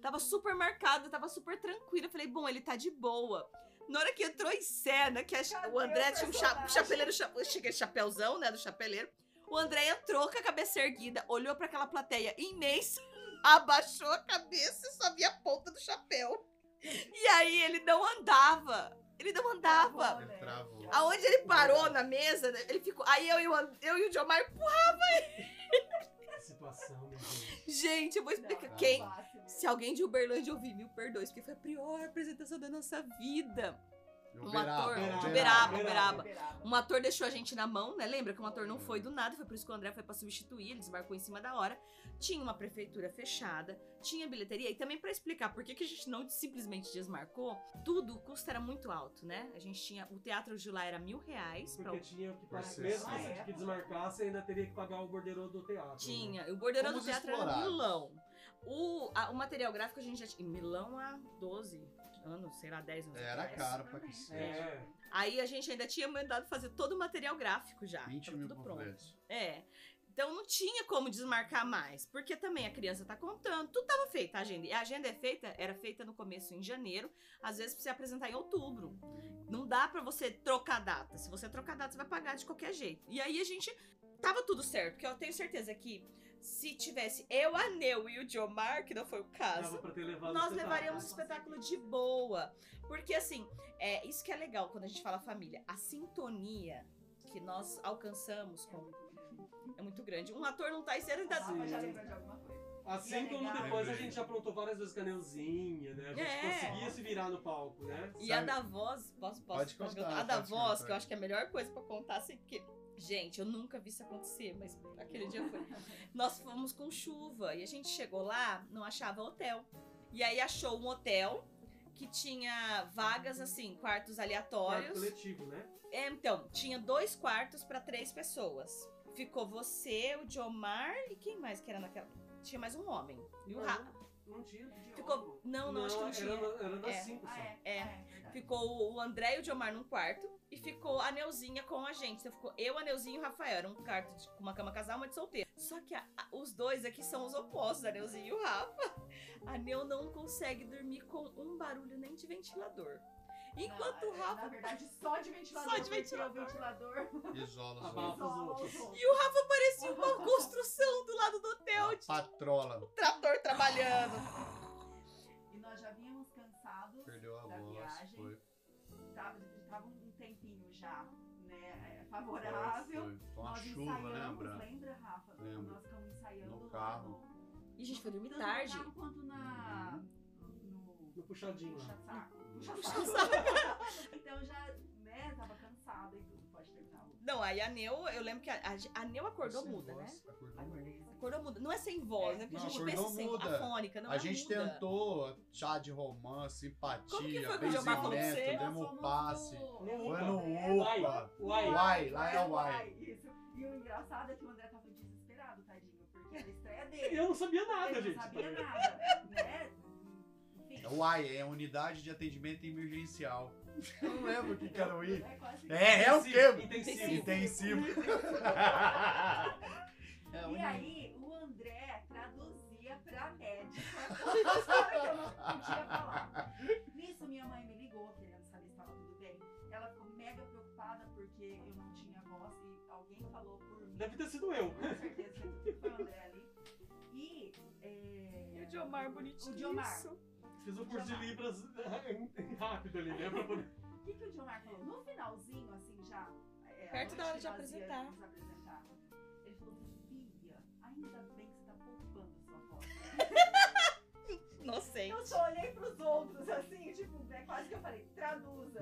Tava super marcado, tava super tranquilo. Eu falei, bom, ele tá de boa. Na hora que entrou em cena, que a- o André
o
tinha um cha,
personagem?
chapeleiro, cha, aquele chapéuzão, né, do chapeleiro. O André entrou com a cabeça erguida, olhou pra aquela plateia imensa, abaixou a cabeça e só via a ponta do chapéu. E aí ele não andava. Ele não andava.
Ele travou.
Aonde ele parou na mesa, né? ele ficou. Aí eu e eu e o Jomar,
Que situação, meu Deus.
gente, eu vou explicar.
Não,
Quem,
não é fácil, né?
se alguém de Uberlândia ouvir, mil perdões, porque foi a pior apresentação da nossa vida. Um ator de
Uberaba,
Uberaba. Um ator deixou a gente na mão, né? Lembra que um ator não foi do nada, foi por isso que o André foi pra substituir, ele desmarcou em cima da hora. Tinha uma prefeitura fechada, tinha bilheteria, e também pra explicar por que, que a gente não simplesmente desmarcou, tudo, o custo era muito alto, né? A gente tinha, o Teatro de lá era mil reais, pra
Porque tinha que pagar, mesmo
Ah,
que,
é?
que desmarcasse, ainda teria que pagar o bordeiro do teatro. né?
Tinha. O bordeiro do teatro era
explorados.
Milão. O, a- o material gráfico a gente já tinha. Milão há 12 anos, sei lá, 10 anos.
Era
atrás.
caro pra cacete.
É.
Aí a gente ainda tinha mandado fazer todo o material gráfico já.
20
tava
mil
tudo pronto. É. Então não tinha como desmarcar mais, porque também a criança tá contando, tudo tava feito a agenda. E a agenda é feita, era feita no começo em janeiro, às vezes pra você apresentar em outubro. Não dá pra você trocar data. Se você trocar data, você vai pagar de qualquer jeito. E aí a gente tava tudo certo, porque eu tenho certeza que se tivesse eu, a Neu e o Diomar, que não foi o caso, nós levaríamos o
espetáculo.
de boa. Porque assim, é isso que é legal quando a gente fala família. A sintonia que nós alcançamos com é muito grande. Um ator não tá em cena
O
ainda.
Já lembrou de alguma coisa.
Assim
é
como
legal.
depois a gente já aprontou várias vezes com a Neuzinha, né? A gente
É.
conseguia se virar no palco, né?
E a
Sabe-
da voz, posso, posso,
Pode contar,
contar? A da
pode
voz,
contar.
que eu acho que é a melhor coisa pra contar, assim, porque. Gente, eu nunca vi isso acontecer, mas aquele dia foi. Nós fomos com chuva e a gente chegou lá, não achava hotel. E aí achou um hotel que tinha vagas, assim, quartos
Quarto
aleatórios.
coletivo, né?
É, então, tinha dois quartos pra três pessoas. Ficou você, o Diomar e quem mais que era naquela. Tinha mais um homem. E o Ra...
Não tinha.
Ficou. Não, não, acho que não tinha.
Era, era das
É.
cinco só.
Ah, é?
É.
verdade.
Ficou o André e o Diomar num quarto e ficou a Neuzinha com a gente. Então ficou eu, a Neuzinha e o Rafael. Era um quarto de- com uma cama casal, uma de solteiro. Só que a- a- os dois aqui são os opostos, a Neuzinha e o Rafa. A Neu não consegue dormir com um barulho nem de ventilador. Enquanto
Não,
o
é,
Rafa.
Na verdade, só de ventilador.
Só de ventilador.
o
Isola
isola os
outros.
E o Rafa parecia uma construção do lado do hotel,
outros.
de
Patrola.
trator trabalhando.
E nós já vínhamos cansados
Perdeu a
da
voz.
viagem.
Foi.
Já, né?
Foi,
Favorável.
foi. Foi uma
Nós
chuva,
ensaiamos,
lembra?
Lembra, Rafa?
Lembro.
Nós ficamos ensaiando
No carro.
no-
E a gente foi dormir
tanto
tarde.
no carro quanto na.
No
No.
puxadinho lá.
Puxa-saco.
Puxa
Puxa-saco. então já, né, tava cansada e tudo. Pode terminar.
Não, aí a Neu, eu lembro que a, a, a Neu acordou
Sem
muda, né?
Acordou
Acordei.
Acordou muda. Não é sem voz, né? Porque
Não,
a gente pensa sem
muda.
afônica, não
a
é
gente
muda.
tentou chá de romance, simpatia,
Como que foi que o falou pra você?
demo
fomos
passe.
no-
Foi
no
Uai,
UPA.
uai.
Uai, lá é o uai.
Isso. E o engraçado é que o André tava desesperado, tadinho, porque era a estreia dele.
Eu não sabia nada,
Ele
gente.
não sabia nada, né?
É Uai, é unidade de atendimento emergencial. Eu não lembro o que que era o I.
É
É, é o quê?
Intensivo.
Intensivo. É,
E aí, o André traduzia pra médica que eu não podia falar. Nisso, minha mãe me ligou, querendo saber se estava tudo bem. Ela ficou mega preocupada porque eu não tinha voz e alguém falou por mim.
Deve ter sido eu.
Com certeza que foi o André ali. E. É...
E o Diomar bonitinho.
O Diomar.
Isso.
Fiz um curso de Libras rápido ali, né?
O que, que o Diomar falou? No finalzinho, assim, já. é,
Perto da hora de apresentar. Inocente.
Eu só olhei pros outros, assim, tipo, é quase que eu falei: traduza.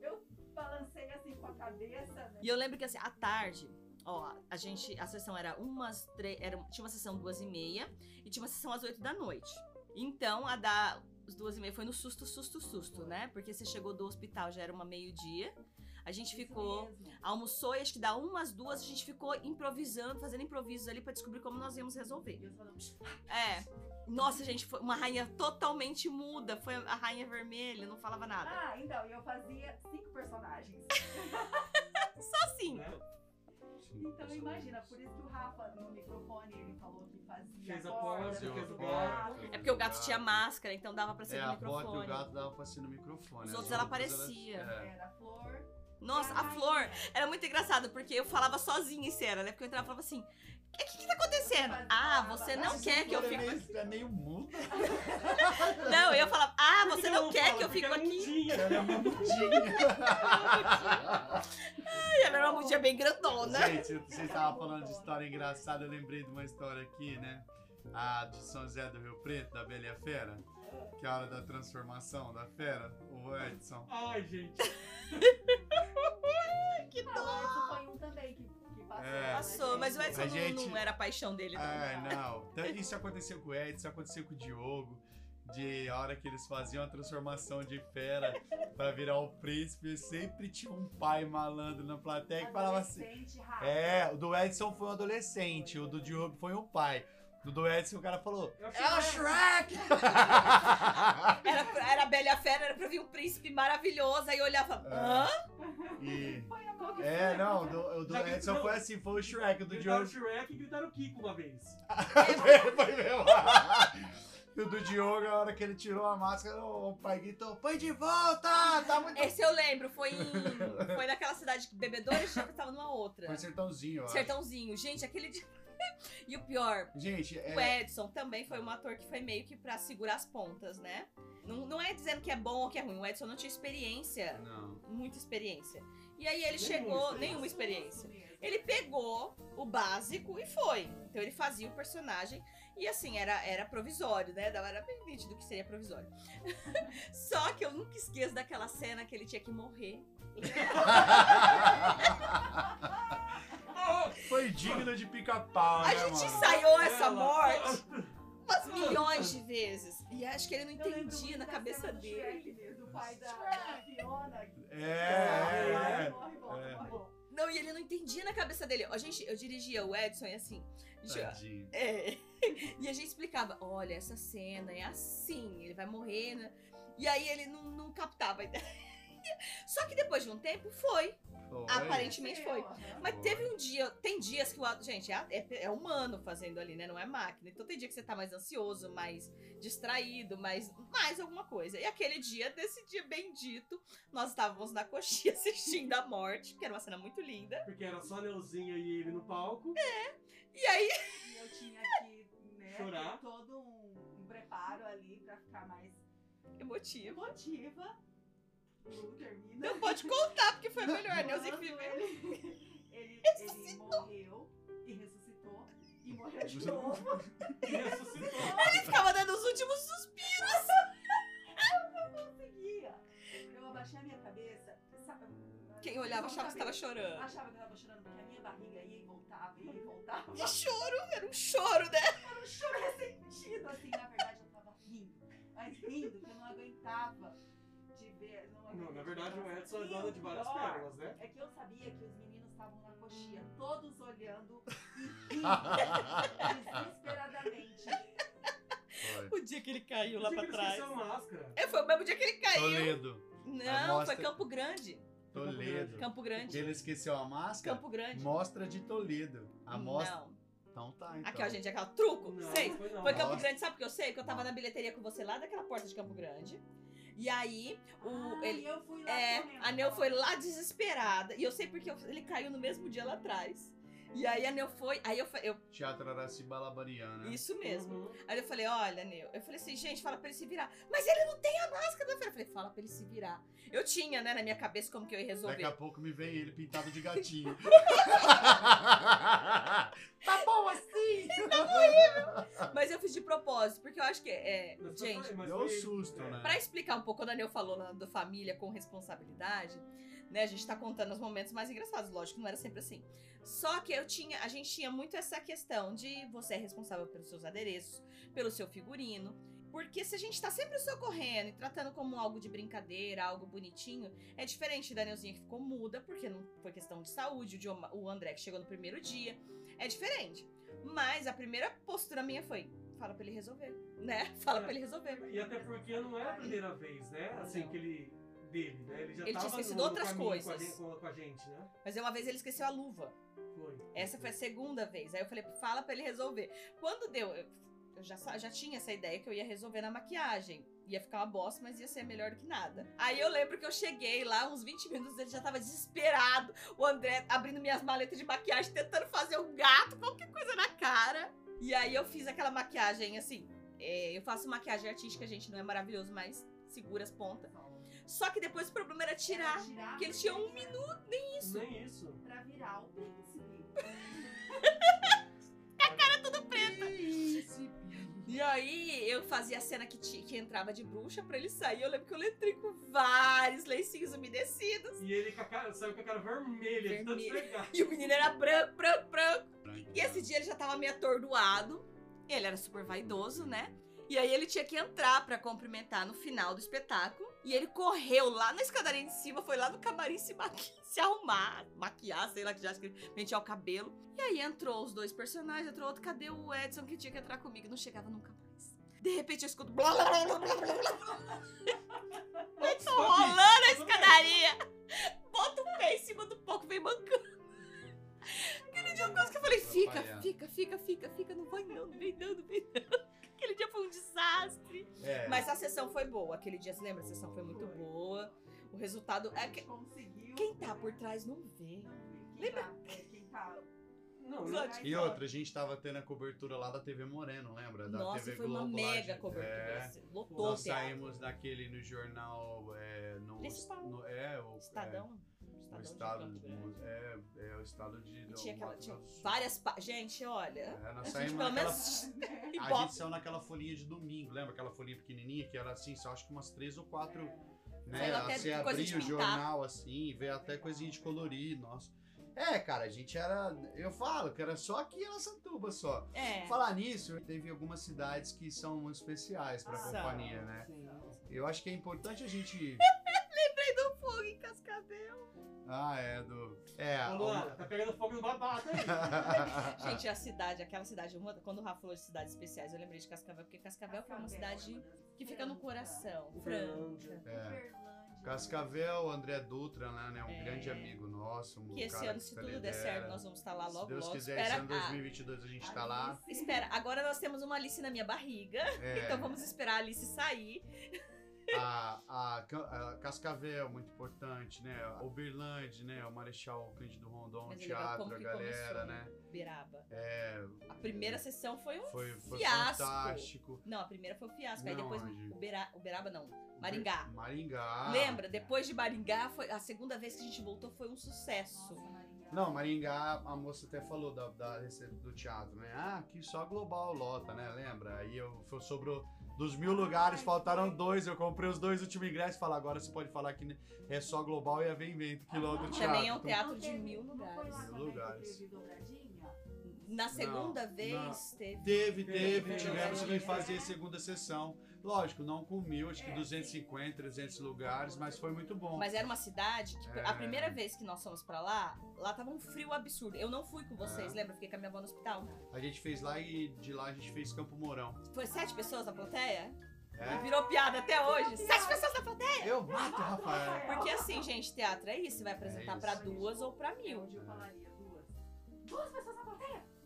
Eu balancei assim com a cabeça, né?
E eu lembro que assim, à tarde, ó, a gente, a sessão era umas três, era, tinha uma sessão duas e meia e tinha uma sessão às oito da noite. Então, a da as duas e meia foi no susto, susto, susto, né? Porque você chegou do hospital, já era uma meio-dia. A gente ficou, almoçou e acho que dá umas duas, a gente ficou improvisando, fazendo improvisos ali pra descobrir como nós íamos resolver.
E
É. Nossa, gente, foi uma rainha totalmente muda. Foi a rainha vermelha, não falava nada.
Ah, então, e eu fazia cinco personagens.
Só assim.
né?
Então imagina, por isso que o Rafa no microfone ele falou que fazia
Fez a voz,
fez o
o
gato.
É porque o gato tinha máscara, então dava pra ser
É,
no
a voz do
microfone.
gato dava pra ser no microfone.
Os
as
outros ela aparecia.
é.
Era a flor.
Nossa, a Flor era muito engraçado, porque eu falava sozinha em cena, né? Porque eu entrava e falava assim: O que, que tá acontecendo? Ah, você não quer que eu fique.
meio- É meio muda.
Não, eu falava: Ah, você não
ela
quer que eu fique
ela
aqui.
Ela é mudinha.
podia bem grandona.
Gente, vocês estavam falando de história engraçada, eu lembrei de uma história aqui, né? A de São José do Rio Preto, da Bela e a Fera. Que é a hora da transformação da fera, o Edson.
Ai, gente.
Que
Ah, o Edson foi um também que, que passou.
É.
né,
Passou,
gente?
mas o Edson
gente-
não era a paixão dele, não.
Ah, não. Então, Isso aconteceu com o Edson, aconteceu com o Diogo. De a hora que eles faziam a transformação de fera pra virar o príncipe, sempre tinha um pai malandro na plateia que falava assim.
Adolescente rápido.
É, o do Edson foi um adolescente, o do Diogo foi um pai. Do do Edson o cara falou: É o
que-
Shrek!
Era, era a Bela e a Fera, era pra vir um príncipe maravilhoso, aí eu olhava,
É.
hã?
E-
Foi a mão.
É, não, o do, o do
que-
Edson
não.
foi assim, foi o Shrek, o do
Gritaram
Diogo.
Shrek e gritaram Kiko uma vez.
foi mesmo. E o do Diogo, a hora que ele tirou a máscara, o pai gritou: Põe de volta! Tá muito.
Esse eu lembro, foi em. Foi naquela cidade que bebedores já tava numa outra.
Foi sertãozinho, ó.
Sertãozinho. Gente, aquele dia. E o pior,
Gente,
o
é.
Edson também foi um ator que foi meio que pra segurar as pontas, né? Não, não é dizendo que é bom ou que é ruim. O Edson não tinha experiência,
Não.
muita experiência. E aí ele
Nenhuma
chegou,
experiência.
nenhuma experiência. Ele pegou o básico e foi. Então ele fazia o personagem e assim, era, era provisório, né? Era bem nítido que seria provisório. Só que eu nunca esqueço daquela cena que ele tinha que morrer.
Foi digno de pica-pau,
A
né,
gente
mano?
ensaiou essa morte umas milhões de vezes. E acho que ele não entendia na cabeça dele.
Shrek mesmo, Do pai da, da Fiona.
É, é, é.
Morre,
É.
morre.
Não, e ele não entendia na cabeça dele. Ó, gente, eu dirigia o Edson e assim.
Tadinho.
É. E a gente explicava: olha, essa cena é assim, ele vai morrer. Né? E aí ele não, não captava a ideia. Só que depois de um tempo foi.
Foi.
Aparentemente foi.
Aham.
Mas
Foi.
teve um dia, tem dias que o gente, é, é- é humano fazendo ali, né? Não é máquina. Então tem dia que você tá mais ansioso, mais distraído, mais, mais alguma coisa. E aquele dia, desse dia bendito, nós estávamos na coxinha assistindo a morte, que era uma cena muito linda.
Porque era só a Neuzinha e ele no palco.
E aí,
E eu tinha que né,
Chorar.
todo um, um preparo ali pra ficar mais
emotivo.
emotiva. O Lu termina.
Não pode contar, porque foi melhor, né? Que
Quando
viveu.
ele, ele, ele morreu e ressuscitou e morreu de novo.
E ressuscitou.
Ele ficava dando os últimos suspiros.
Eu não conseguia. Eu abaixei a minha cabeça. Sabe,
Quem olhava achava que estava chorando.
Achava que eu tava chorando porque a minha barriga ia e voltava, ia e voltava.
De choro, era um choro, né?
Era um choro ressentido, assim, na verdade eu tava rindo. Mas rindo, que eu não aguentava. Não,
na
de
verdade
ver.
o Edson é dono
o
de várias
pior
pérolas, né?
É que eu sabia que os meninos estavam na coxinha, todos olhando e rindo desesperadamente.
Foi.
O dia que ele caiu lá pra
que
trás.
esqueceu a máscara.
É, foi o mesmo dia que ele caiu.
Toledo.
Não,
mostra-
foi Campo Grande.
Toledo.
Campo Grande.
Ele esqueceu a máscara?
Campo Grande.
Mostra de Toledo. A mostra.
Não.
Então tá, então.
Aqui, ó, gente, aquela truco.
Não,
Sei.
não foi não.
Foi Campo
Nossa.
Grande, sabe porque eu sei? Porque eu tava
Não.
na bilheteria com você lá daquela porta de Campo Grande. E aí, o,
Ah,
ele,
e eu fui lá
é,
correndo.
a Neu foi lá desesperada. E eu sei porque eu- ele caiu no mesmo dia lá atrás. E aí a Neu foi. Aí eu falei, eu,
Teatro Araciba Labariana.
isso mesmo.
Uhum.
Aí eu falei, olha, Neu. Eu falei assim, gente, fala pra ele se virar. Mas ele não tem a máscara. Eu falei, fala pra ele se virar. Eu tinha, né, na minha cabeça como que eu ia resolver.
Daqui a pouco me vem ele pintado de gatinho. tá bom
fiz de propósito, porque eu acho que é.
Mas foi-
Gente,
mas
Deu um susto,
é.
né?
Pra explicar um pouco, quando a Neu falou na- do família com responsabilidade, né? A gente tá contando os momentos mais engraçados, lógico, não era sempre assim. Só que eu tinha, a gente tinha muito essa questão de você é responsável pelos seus adereços, pelo seu figurino. Porque se a gente tá sempre socorrendo e tratando como algo de brincadeira, algo bonitinho, é diferente da Neuzinha que ficou muda, porque não foi questão de saúde, o, Dioma- o André que chegou no primeiro dia. É diferente. Mas a primeira postura minha foi: fala pra ele resolver, né? Fala pra ele resolver.
E até porque não era a primeira vez, né? Assim,
Não.
que ele. dele, né? Ele já
Ele tinha
tava
esquecido
no,
outras coisas.
Com a, gente, com a- gente, né?
Mas uma vez ele esqueceu a luva.
Foi.
Essa foi a segunda vez. Aí eu falei, fala pra ele resolver. Quando deu, eu, já, já tinha essa ideia que eu ia resolver na maquiagem. Ia ficar uma bosta, mas ia ser melhor do que nada. Aí eu lembro que eu cheguei lá, uns 20 minutos, ele já tava desesperado. O André abrindo minhas maletas de maquiagem, tentando fazer um gato, qualquer coisa na cara. E aí eu fiz aquela maquiagem assim. é, eu faço maquiagem artística, gente, não é maravilhoso, mas segura as pontas. Só que depois o problema era tirar.
tirar
Porque eles tinham um minuto, nem isso.
Nem isso.
Pra virar o príncipe.
tudo preta. E aí eu fazia a cena que, que entrava de bruxa pra ele sair. Eu lembro que eu entrei com vários lencinhos umedecidos.
E ele com a cara, saiu com a cara vermelha, de tanto
Vermelha. E o menino era branco, branco, branco. E esse dia ele já tava meio atordoado. Ele era super vaidoso, né? E aí ele tinha que entrar pra cumprimentar no final do espetáculo. E ele correu lá na escadaria de cima, foi lá no camarim se, maqui se arrumar, maquiar, sei lá que já pentear o cabelo. E aí entrou os dois personagens, entrou outro, cadê o Edson que tinha que entrar comigo? Não chegava nunca mais. De repente eu escuto. Blá, blá, blá, blá, blá, blá,
aqui.
rolando a escadaria. Bota o pé em cima do palco, vem mancando. Aquele dia eu quase que eu falei, fica, fica, fica, fica, fica, não vai não, não vem não vem não. Aquele dia foi um desastre.
É.
Mas a sessão foi boa, aquele dia, você lembra? A sessão foi muito boa. O resultado é que
Conseguiu.
quem tá por trás não vê.
Quem
Lembra?
tá, é, quem tá.
Não, não.
E outra, a gente tava tendo a cobertura lá da TV Moreno, lembra? Da
Nossa,
TV
foi uma
Globo lá,
mega cobertura.
É.
assim, Lotou o
Nós saímos daquele no jornal. É, no,
Principal.
no- é, o.
Estadão.
É, o
Estadão
estado
de Campo Grande.
é, é o estado de.
E tinha, aquela, tinha várias. pa- Gente, olha.
É, nós
a gente
saímos
pelo
naquela.
menos.
né?
A gente saiu naquela folhinha de domingo, lembra aquela folhinha pequenininha que era assim, só acho que umas três ou quatro, né?
Saiu até
Você
coisa
abria o jornal assim, veio até coisinha de colorir, nossa. É, cara, a gente era. Eu falo que era só aqui em Araçatuba só.
É.
Falar nisso, teve algumas cidades que são muito especiais pra
São.
companhia, né?
Sim.
Eu acho que é importante a gente.
do fogo em Cascavel.
Ah, é, do. É.
Ô, Luana, tá pegando fogo no babado aí.
Gente, a cidade, aquela cidade, uma- quando o Rafa falou de cidades especiais, eu lembrei de Cascavel, porque Cascavel foi uma cidade que fica no coração, franca.
É. Cascavel, André Dutra, né, né, um
É.
grande amigo nosso. Um
Que esse
cara
ano, se
se
tudo der certo, nós vamos estar lá
Se
logo,
Deus
logo.
quiser,
espera,
esse ano
ah,
2022 a gente tá lá.
espera, agora nós temos uma Alice na minha barriga,
É,
então vamos esperar a Alice sair.
A, a, a Cascavel, muito importante, né? A Uberlândia, né? O Marechal Cândido Rondon, o
Mas é
teatro, a
que
galera,
começou,
né?
Beraba.
É,
A primeira sessão foi um
foi, foi
fiasco.
fantástico.
Não, a primeira foi um fiasco. Aí
Não,
depois
Angie.
Ubera, Uberaba não. Maringá.
Maringá.
Lembra? Depois de Maringá, foi, a segunda vez que a gente voltou foi um sucesso.
Não, Maringá, a moça até falou da, da do teatro, né? Ah, aqui só global lota, né? Lembra? Aí eu foi- sobrou dos mil lugares, faltaram dois. Eu comprei os dois últimos ingressos e falei, agora você pode falar que é só global e é vem vento que lá do teatro.
Também é um
Então,
teatro de mil lugares.
Mil lugares.
Na segunda
Não,
vez teve.
Teve,
Teve,
teve,
teve.
tivemos que fazer segunda sessão. Lógico, não com mil, acho que
É.
250, 300 lugares, mas foi muito bom.
Mas era uma cidade que,
É.
a primeira vez que nós fomos pra lá, lá tava um frio absurdo. Eu não fui com vocês,
É.
lembra? Fiquei com a minha avó no hospital.
A gente fez lá e de lá a gente fez Campo Mourão.
Foi sete pessoas na plateia?
É.
Virou piada até hoje. Sete pessoas na plateia!
Eu mato, Rafael!
Porque assim, gente, teatro é isso. Você vai apresentar
É
pra
isso.
duas ou pra mil.
Onde eu falaria duas. Duas pessoas na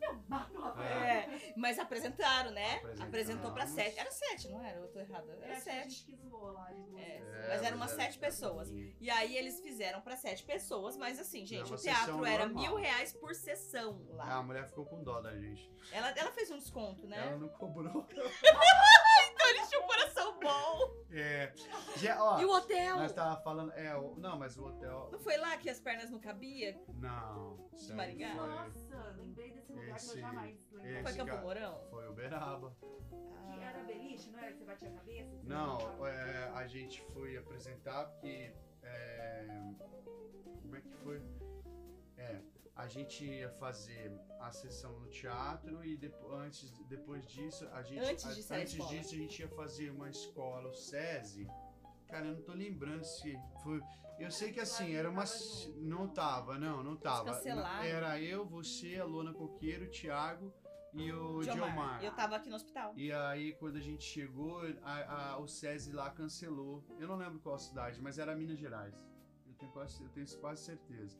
plateia? Eu mato a plateia.
É, mas apresentaram, né? Apresentou pra sete. Era sete, não era? Eu tô errada. Era
acho que a gente
sete.
lá de duas
É.
pessoas.
Mas eram umas
era-
sete pessoas. E aí eles fizeram pra sete pessoas, mas assim, gente, o teatro era
normal.
mil reais por sessão
Ah,
lá.
a mulher ficou com dó da gente.
Ela, ela fez um desconto, né?
Ela não cobrou.
Então eles tinham um coração bom.
É. Já, ó,
E o hotel?
nós tava falando. É, o- não, mas o hotel.
Não foi lá que as pernas não cabiam?
Não. aí
Maringá?
Foi,
Nossa, lembrei desse lugar que
Esse-
eu jamais lembrei.
Foi Campo Mourão?
foi Uberaba.
Que era beliche, não era que você batia a cabeça? que
Não, é, a gente foi apresentar porque. é, como é que foi? É, a gente ia fazer a sessão no teatro e depo- antes, depois disso, a gente.
Antes
a-
disso era
antes disso, a gente ia fazer uma escola, o SESI. Cara, eu não tô lembrando se foi. Eu sei que assim, era uma. Não tava, não, não tava. Era eu, você, a Lona Coqueiro, o Thiago e o
Diomar.
Diomar.
Eu tava aqui no hospital.
E aí, quando a gente chegou, a- a- o SESI lá cancelou. Eu não lembro qual cidade, mas era Minas Gerais. Eu tenho quase, eu tenho quase certeza.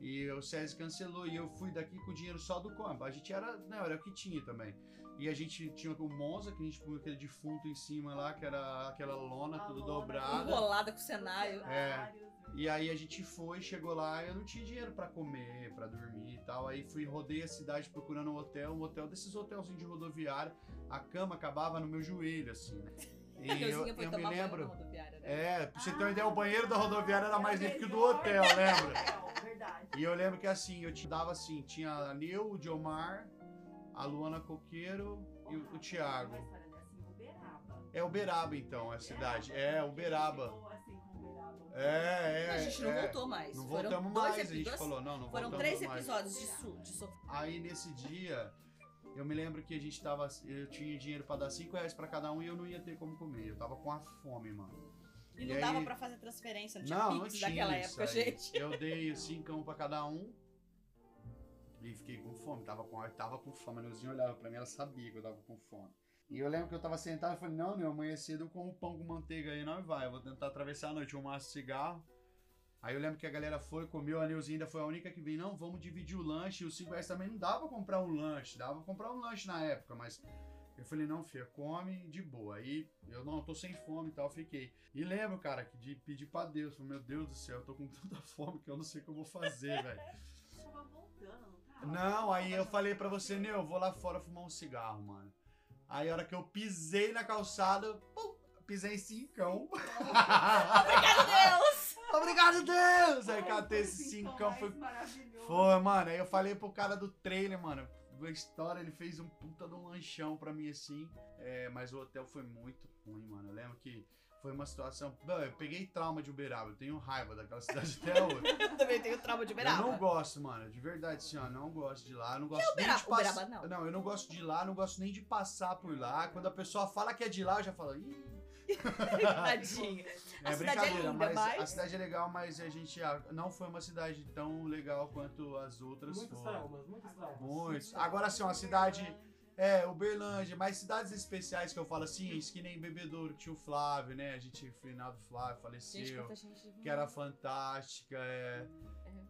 E o SESI cancelou e eu fui daqui com o dinheiro só do combo. A gente era, não, era o que tinha também. E a gente tinha o Monza, que a gente punha aquele defunto em cima lá, que era aquela lona
A
tudo
lona,
dobrada.
Enrolada com o cenário.
Cenários,
E aí a gente foi, chegou lá, eu não tinha dinheiro pra comer, pra dormir e tal. Aí fui, rodei a cidade procurando um hotel, um hotel desses hotelzinhos de rodoviária. A cama acabava no meu joelho, assim, né? E eu, eu me lembro.
né?
É, pra você ter uma ideia, o banheiro da rodoviária era mais limpo que o do hotel, lembra?
Verdade.
E eu lembro que assim, eu te dava assim, tinha a Neu, o Diomar, a Luana Coqueiro e o, o Thiago.
Uma história dessa em Uberaba.
É Uberaba então, a cidade. É, Uberaba.
Chegou, assim, Uberaba.
É, é.
a gente não
é.
voltou mais.
Não
Foram
voltamos
dois
mais, a gente falou, não, não
Foram
voltamos
três
mais.
episódios de, su, de sofá.
Aí nesse dia, eu me lembro que a gente tava. Eu tinha dinheiro pra dar 5 reais pra cada um e eu não ia ter como comer. Eu tava com a fome, mano.
E
E
não
aí-
dava pra fazer transferência, não tinha
Não,
Pix
não tinha
daquela época,
aí.
gente.
Eu dei 5 pra cada um. E fiquei com fome. Tava com, tava com fome. A Neuzinha olhava pra mim, ela sabia que eu tava com fome. E eu lembro que eu tava sentado e falei, não, Neu, amanhã cedo eu como pão com manteiga aí, não vai. Eu vou tentar atravessar a noite, um maço de cigarro. Aí eu lembro que a galera foi, comeu, a Neuzinha ainda foi a única que veio, não, vamos dividir o lanche. E os 5 reais também não dava pra comprar um lanche, dava pra comprar um lanche na época, mas eu falei, não, filha, come de boa. Aí eu não, tô sem fome e tal, fiquei. E lembro, cara, que de pedir pra Deus, falei, meu Deus do céu, eu tô com tanta fome que eu não sei o que eu vou fazer, velho.
Tava voltando, não
aí eu falei pra você, Neu, eu vou lá fora fumar um cigarro, mano. Aí a hora que eu pisei na calçada, pum, pisei em cincão.
Obrigado, Deus!
Obrigado, Deus! Aí catei esse cincão, foi. Foi, mano. Aí eu falei pro cara do trailer, mano. Da história, ele fez um puta de um lanchão pra mim assim. É, mas o hotel foi muito ruim, mano. Eu lembro que foi uma situação. Eu peguei trauma de Uberaba. Eu tenho raiva daquela cidade até hoje.
Eu também tenho trauma de
Eu
Uberaba.
não gosto, mano. De verdade, assim, ó. Não gosto de lá. Não gosto nem
Uberaba?
de passar.
Uberaba, não.
eu não gosto de lá. Não gosto nem de passar por lá. Quando a pessoa fala que é de lá, eu já falo. Ih.
Tadinha. A
É
cidade é linda,
mas,
mas-
a cidade é legal, mas a gente ah, não foi uma cidade tão legal quanto as outras
Muitos
foram.
traumas, muitos traumas.
Muitos. Agora assim, uma cidade. É, Uberlândia, mas cidades especiais que eu falo assim, que nem Bebedouro, que tinha o Flávio, né? A gente, finado Flávio, faleceu.
gente.
Que era fantástica, é.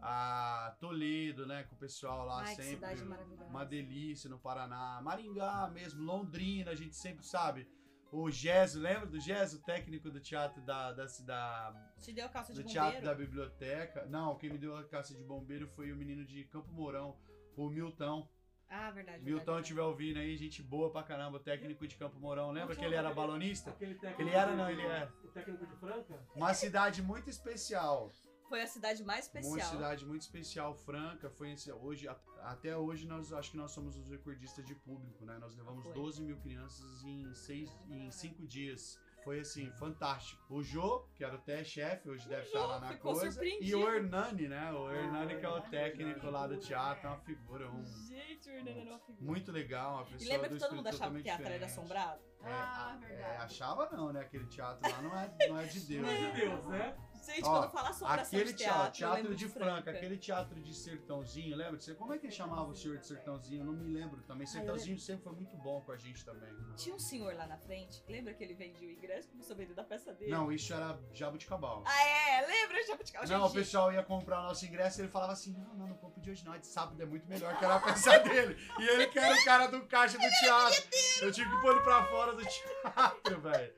A Toledo, né? Com o pessoal lá
Ai, que
sempre.
cidade maravilhosa.
Uma delícia no Paraná. Maringá mesmo, Londrina, a gente sempre sabe. O Gesso, lembra do Gesso, o técnico do teatro da, da, da,
Te deu calça de
do teatro da
bombeiro?
biblioteca. Não, quem me deu a caça de bombeiro foi o menino de Campo Mourão, o Milton.
Ah, verdade.
Milton, estiver ouvindo aí, gente boa pra caramba, técnico de Campo Mourão. Lembra que ele era balonista?
Aquele técnico
Ele era, não, ele é.
O técnico de Franca?
Uma cidade muito especial.
Foi a cidade mais especial.
Uma cidade muito especial, franca. Foi hoje, até hoje, nós acho que nós somos os recordistas de público, né? Nós levamos
Foi.
12 mil crianças em, seis, em cinco dias. Foi assim, fantástico. O Jô, que era o TE-chefe, hoje deve estar lá na coisa. E o Hernani, né? O
Ah,
Hernani, que é o técnico lá do teatro, é uma figura, um,
Gente, o Hernani era uma figura.
muito legal, uma
E
pessoa
lembra
do
que todo mundo achava que o teatro era assombrado?
É,
Ah,
a-
verdade.
é, achava não, né? Aquele teatro lá não é, não é de Deus.
Não é
né?
de Deus, né?
Gente,
Ó,
quando fala assombração
Aquele
de
teatro,
teatro,
de Franca, aquele teatro de Sertãozinho, lembra? Você- Como é que ele chamava o senhor de Sertãozinho? Eu não me lembro também. Sertãozinho sempre foi muito bom com a gente também.
Tinha um senhor lá na frente, lembra que ele vendia o ingresso, começou a vender da peça dele?
Não, isso era Jabuticabal.
Ah, é? Lembra? Praticava
Não, o pessoal ia comprar o nosso ingresso e ele falava assim: Não, não, não compro de hoje não, é de sábado, é muito melhor, que era a peça dele. E ele que era o cara do caixa do teatro. Eu tive que pôr ele pra fora do teatro, velho.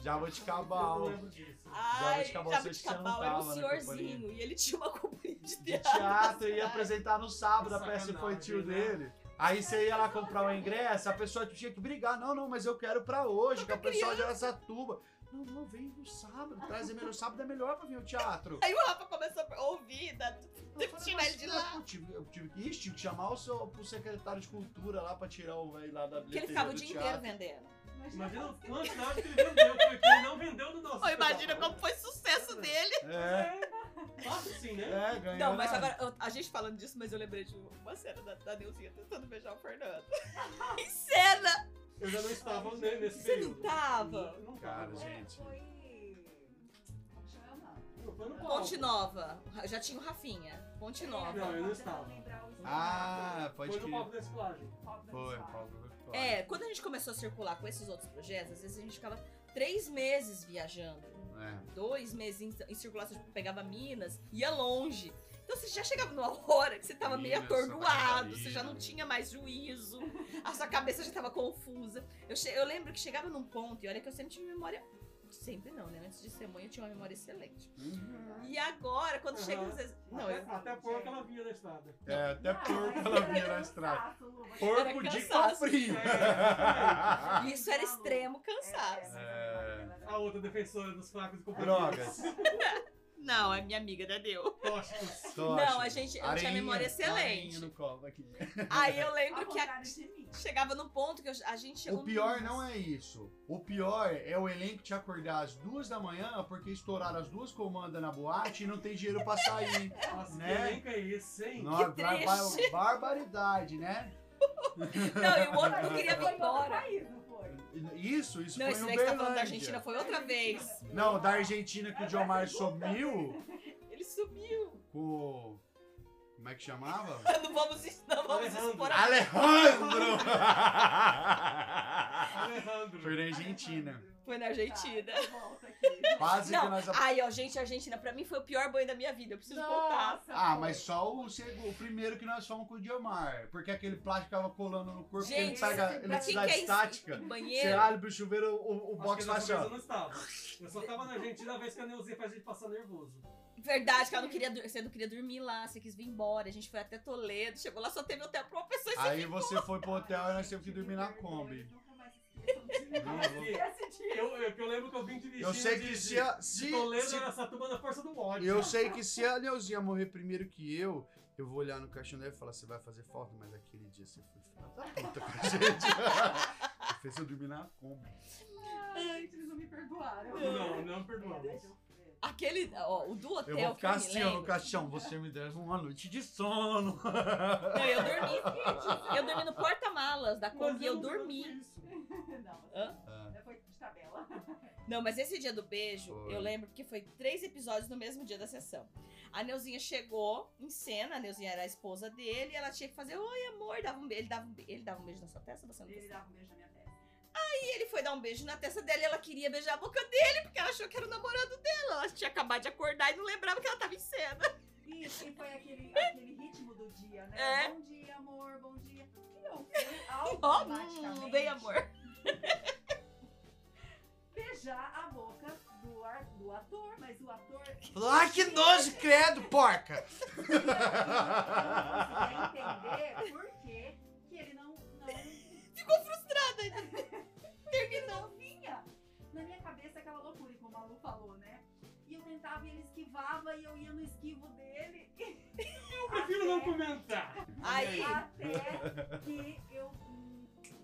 Jabuticabal.
lembro disso.
Ai,
Jabuticabal, que
era um senhorzinho e ele tinha uma companhia de
De
teatro.
teatro,
na
ia apresentar no sábado, a peça tio
né?
dele. Aí você ia lá comprar o ingresso, a pessoa tinha que brigar. Não, não, mas eu quero pra hoje, que é o pessoal de Aracatuba. Não, não, vem no sábado, traz melhor. Sábado é melhor pra vir o teatro.
Aí o Rafa começou a ouvir, da...
Eu
teve que tirar ele de lá.
Eu tive, eu tive que, ixi, tive que chamar o seu, pro secretário de cultura lá pra tirar o velho lá da
Porque ele
bilheteria
ficava o dia
teatro.
inteiro vendendo.
Imagina o quantidade que ele vendeu, porque ele não vendeu do nosso.
Ô, imagina como foi sucesso dele.
É,
Fácil sim, né?
é, ganhou.
Não, mas agora, eu- a gente falando disso, mas eu lembrei de uma cena da, da Neuzinha tentando beijar o Fernando. em cena!
Eu já não estava ne- nesse
Você não
período.
tava?
Não, não
Cara,
tava.
gente.
Foi.
Não, no.
Ponte Nova. Já tinha o Rafinha. Ponte Nova.
Não, eu não estava.
Ah, pode
Foi no palco da escolagem.
Foi, Paulo.
É, quando a gente começou a circular com esses outros projetos, às vezes a gente ficava três meses viajando.
É.
Dois meses em, em circulação, tipo, pegava Minas, ia longe. Então você já chegava numa hora que você tava meio atordoado, você já não tinha mais juízo, a sua cabeça já tava confusa. Eu, che- eu lembro que chegava num ponto, e olha que eu sempre tive memória Sempre não, né? Antes de ser mãe, eu tinha uma memória excelente.
Uhum.
E agora, quando chega
Aham.
os. ex- Não,
até,
eu.
até porco ela vinha na estrada.
É, até
Não,
porco
mas
ela vinha na estrada. Porco de
cansaço.
cofrinho.
É,
Isso era extremo
É,
cansaço.
é,
A outra defensora dos fracos e companhia.
Drogas.
Não, é minha amiga, né? Deu. Não, a gente- eu tinha memória excelente.
areinha no colo aqui.
Aí eu lembro que a- chegava num ponto que eu- a gente chegou
O pior não é isso. O pior é o elenco te acordar às duas da manhã porque estouraram as duas comandas na boate e não tem dinheiro pra sair.
Nossa,
Né?
que elenco é esse, hein?
Nossa,
Que
bar- bar- barbaridade, né?
Não, e o outro não queria vir
em não foi?
Isso, isso
Não,
foi
esse
no
daí que tá falando da. Argentina foi outra vez.
Não, da Argentina que o Diomar sumiu
Ele sumiu.
com... Como é que chamava?
Não vamos, não vamos
Alejandro.
expor a...
Alejandro!
Alejandro.
Foi na Argentina.
Foi na Argentina.
Tá, volta aqui.
Quase que
Não,
nós...
ai, ó, gente, a Argentina pra mim foi o pior banho da minha vida. Eu preciso contar.
Nossa,
Ah,
foi.
mas só o, o primeiro que nós fomos com o Diomar. Porque aquele plástico ficava colando no corpo, porque ele
Gente,
pega eletricidade
quer
estática.
ir em
Você
banheiro,
abre pro chuveiro, o, o
Acho
box
que
faz assim,
eu não estava. Eu só tava na Argentina a vez que a Neuzinha faz a gente passar nervoso.
verdade que ela não queria, você não queria dormir lá, você quis vir embora. A gente foi até Toledo, chegou lá, só teve hotel pra uma pessoa. e
Aí você foi pro hotel e nós tivemos que dormir na Kombi. Eu.
Eu, eu, lembro que eu vim de destino
Eu sei
de,
que se
de,
a,
de
se,
Toledo
se-
era Satuba na força do ódio.
eu sei que se a Neuzinha morrer primeiro que eu, eu vou olhar no caixão dela e falar, você vai fazer falta, mas aquele dia você foi filha da puta com a gente. Você fez eu dormir na Kombi.
Ai, gente, eles não me perdoaram.
Não, não perdoamos.
Eu.
Aquele, ó, o do hotel
Eu vou ficar
que eu me
assim, ó, no caixão. Você me deve uma noite de sono.
Não, eu dormi. Eu dormi no porta-malas da Kombi, eu
lembro
dormi.
Não,
Hã?
Ah,
foi de tabela.
Não, mas esse dia do beijo,
Foi.
eu lembro que foi três episódios no mesmo dia da sessão. A Neuzinha chegou em cena, a Neuzinha era a esposa dele, e ela tinha que fazer, oi amor, dava um beijo, ele dava um, ele dava um beijo na sua testa, você não
Ele
gostava?
dava um beijo na minha testa.
E ele foi dar um beijo na testa dela e ela queria beijar a boca dele, porque ela achou que era o namorado dela. Ela tinha acabado de acordar e não lembrava que ela tava em cena.
Isso, e foi aquele, aquele ritmo do dia, né?
É.
Bom dia, amor, bom dia. E eu fui
Ó,
automaticamente
hum, bem amor.
beijar a boca do, ar- do ator, mas o ator
Ai, que nojo, credo, porca!
não entender por que que
Terminou.
não vinha. Na minha cabeça aquela loucura, como a Lu falou, né? E eu tentava e ele esquivava e eu ia no esquivo dele.
Eu prefiro não comentar.
Aí,
Até que eu,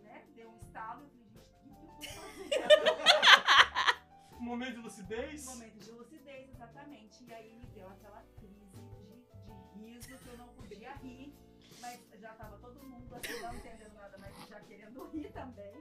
né, deu um estalo e eu falei, gente, o que, eu tô fazendo?
Momento de lucidez.
Momento de lucidez, exatamente. E aí me deu aquela crise de, de riso que eu não podia rir. Mas já tava todo mundo assim, não entendendo rir também.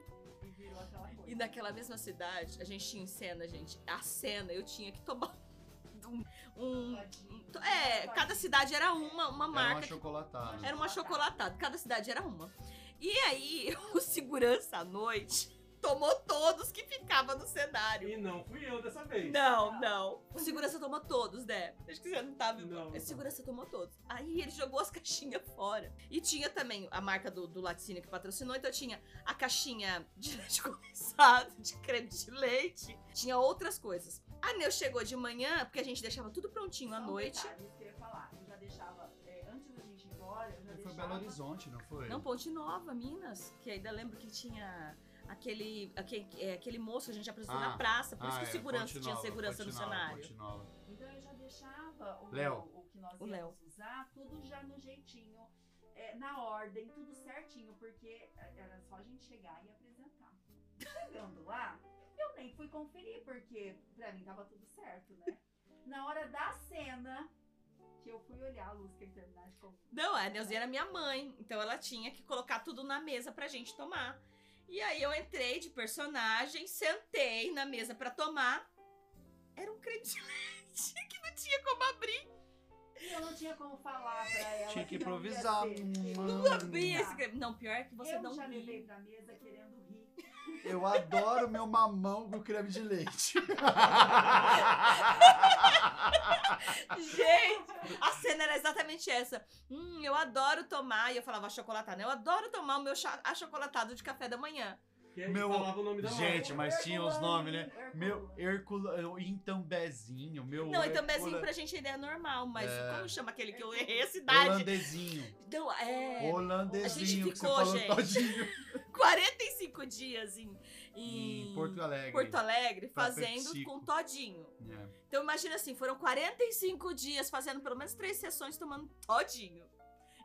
E virou aquela coisa.
E naquela mesma cidade, a gente tinha em cena, gente. A cena eu tinha que tomar um. um- um- é, cada cidade era uma, uma
Era uma
marca.
chocolatada.
Era uma chocolatada, cada cidade era uma. E aí, o segurança à noite tomou todos que ficavam no cenário.
E não fui eu dessa vez.
Não, não. O segurança tomou todos, né? Acho que você não tava.
Não.
O segurança tomou todos. Aí ele jogou as caixinhas fora. E tinha também a marca do, do laticínio que patrocinou, então tinha a caixinha de leite condensado, de creme de leite, tinha outras coisas. A Neu chegou de manhã, porque a gente deixava tudo prontinho à
um
noite.
detalhe, isso que eu ia falar. Eu já deixava, é, antes da gente ir embora, eu já
Foi
deixava...
Belo Horizonte, não foi?
Não, Ponte Nova, Minas. Que ainda lembro que tinha aquele, aquele, é, aquele moço que a gente apresentou
Ah,
na praça. Por isso
Ah,
que o
é,
segurança tinha segurança no
Nova,
cenário.
Então eu já deixava o,
Léo.
o que nós
O
íamos usar, tudo já no jeitinho, é, na ordem, tudo certinho, porque é, era só a gente chegar e apresentar. Chegando lá, eu nem fui conferir, porque pra mim tava tudo certo, né? Na hora da cena, que eu fui olhar a luz que ia terminar de comer.
Não, a Neuzinha era minha mãe, então ela tinha que colocar tudo na mesa pra gente tomar. E aí eu entrei de personagem, sentei na mesa pra tomar. Era um creme de leite que não tinha como abrir.
E eu não tinha como falar pra ela.
Tinha que improvisar.
Não abri esse creme. Não, pior é que você
eu
não
já
ri.
levei pra mesa querendo.
Eu adoro meu mamão com creme de leite.
Gente, a cena era exatamente essa. Hum, eu adoro tomar. E eu falava achocolatado, né? Eu adoro tomar o meu achocolatado de café da manhã.
Meu-
falava o nome da
Gente, mas tinha os nomes, né?
Herculano.
Meu Hercula, Intambezinho, meu.
Não, então bezinho
Hercula-
pra gente ainda é normal, mas
É.
como chama aquele que eu errei a cidade?
Holandesinho.
Então, é.
Holandesinho, que você
ficou,
falou
gente.
todinho.
45 dias em, em,
Em Porto Alegre.
Porto Alegre fazendo
PepsiCo.
com todinho.
É.
Então imagina assim, foram 45 dias fazendo pelo menos três sessões tomando todinho.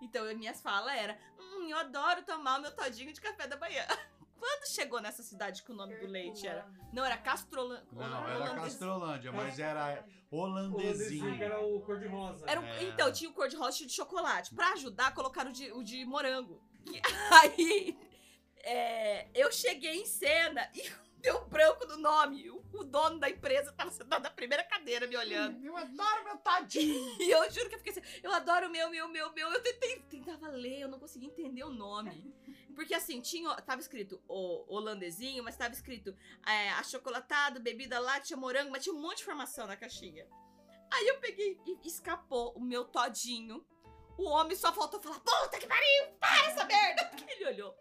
Então a minha fala era, hum, eu adoro tomar o meu todinho de café da manhã. Quando chegou nessa cidade que o nome do leite era?
Herculano.
Não, era Castrolan...
Não, era
holandês-
Castrolândia, mas era
O holandesinho, era o cor-de-rosa.
Era um-
É.
Então, tinha o cor de rosa e o de chocolate. Pra ajudar, colocaram o de, o de morango. Aí, é, eu cheguei em cena e deu branco no nome. O, o dono da empresa tava sentado na primeira cadeira me olhando.
Eu adoro meu todinho.
E eu juro que eu fiquei assim, eu adoro o meu, meu, meu, meu. Eu tentei, tentava ler, eu não conseguia entender o nome. Porque assim, tinha, tava escrito o holandesinho, mas tava escrito é, achocolatado, bebida láctea, morango, mas tinha um monte de informação na caixinha. Aí eu peguei e escapou o meu todinho. O homem só faltou falar, puta que pariu, para essa merda! Ele olhou.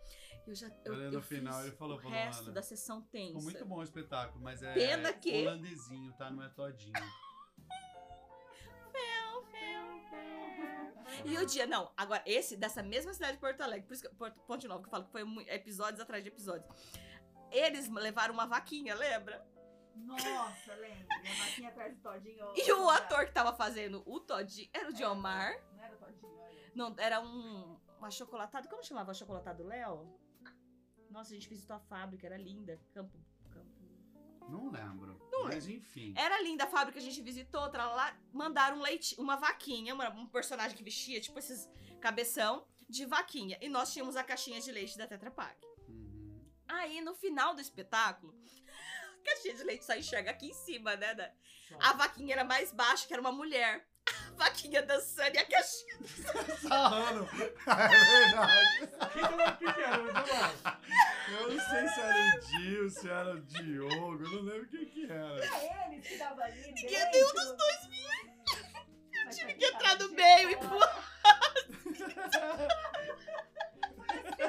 Eu já, eu,
Olha,
eu
no final
fiz
ele falou
o resto da sessão tensa.
Ficou muito bom o espetáculo, mas é
Pena que-
holandesinho, tá? Não é todinho.
E o dia, não, agora, esse dessa mesma cidade de Porto Alegre, por isso que Porto, Ponte Nova, que eu falo que foi episódios atrás de episódios. Eles levaram uma vaquinha, lembra?
Nossa, lembra? E a vaquinha atrás do Todinho.
E o ator que tava fazendo o Todinho era o Diomar.
Não era o Todinho, olha.
Não, era um, um achocolatado. Como chamava o achocolatado Léo? Nossa, a gente visitou a fábrica, era linda. Campo. Campo.
Não lembro. mas enfim.
Era linda a fábrica, a gente visitou, outra lá. Mandaram um leite, uma vaquinha, uma- um personagem que vestia, tipo esses cabeção de vaquinha. E nós tínhamos a caixinha de leite da Tetra Pak.
Uhum.
Aí, no final do espetáculo, a caixinha de leite só enxerga aqui em cima, né? A vaquinha era mais baixa, que era uma mulher. A vaquinha dançando e a caixinha.
Sarrando. É verdade.
O que, era? Mas.
Eu não sei se era o Dio, se era o Diogo, eu não lembro quem que era.
Era eles que estavam ali.
Ninguém
dentro.
nenhum dos dois
Mas
tive
aqui
que
tava
entrar no meio e.
Pra ver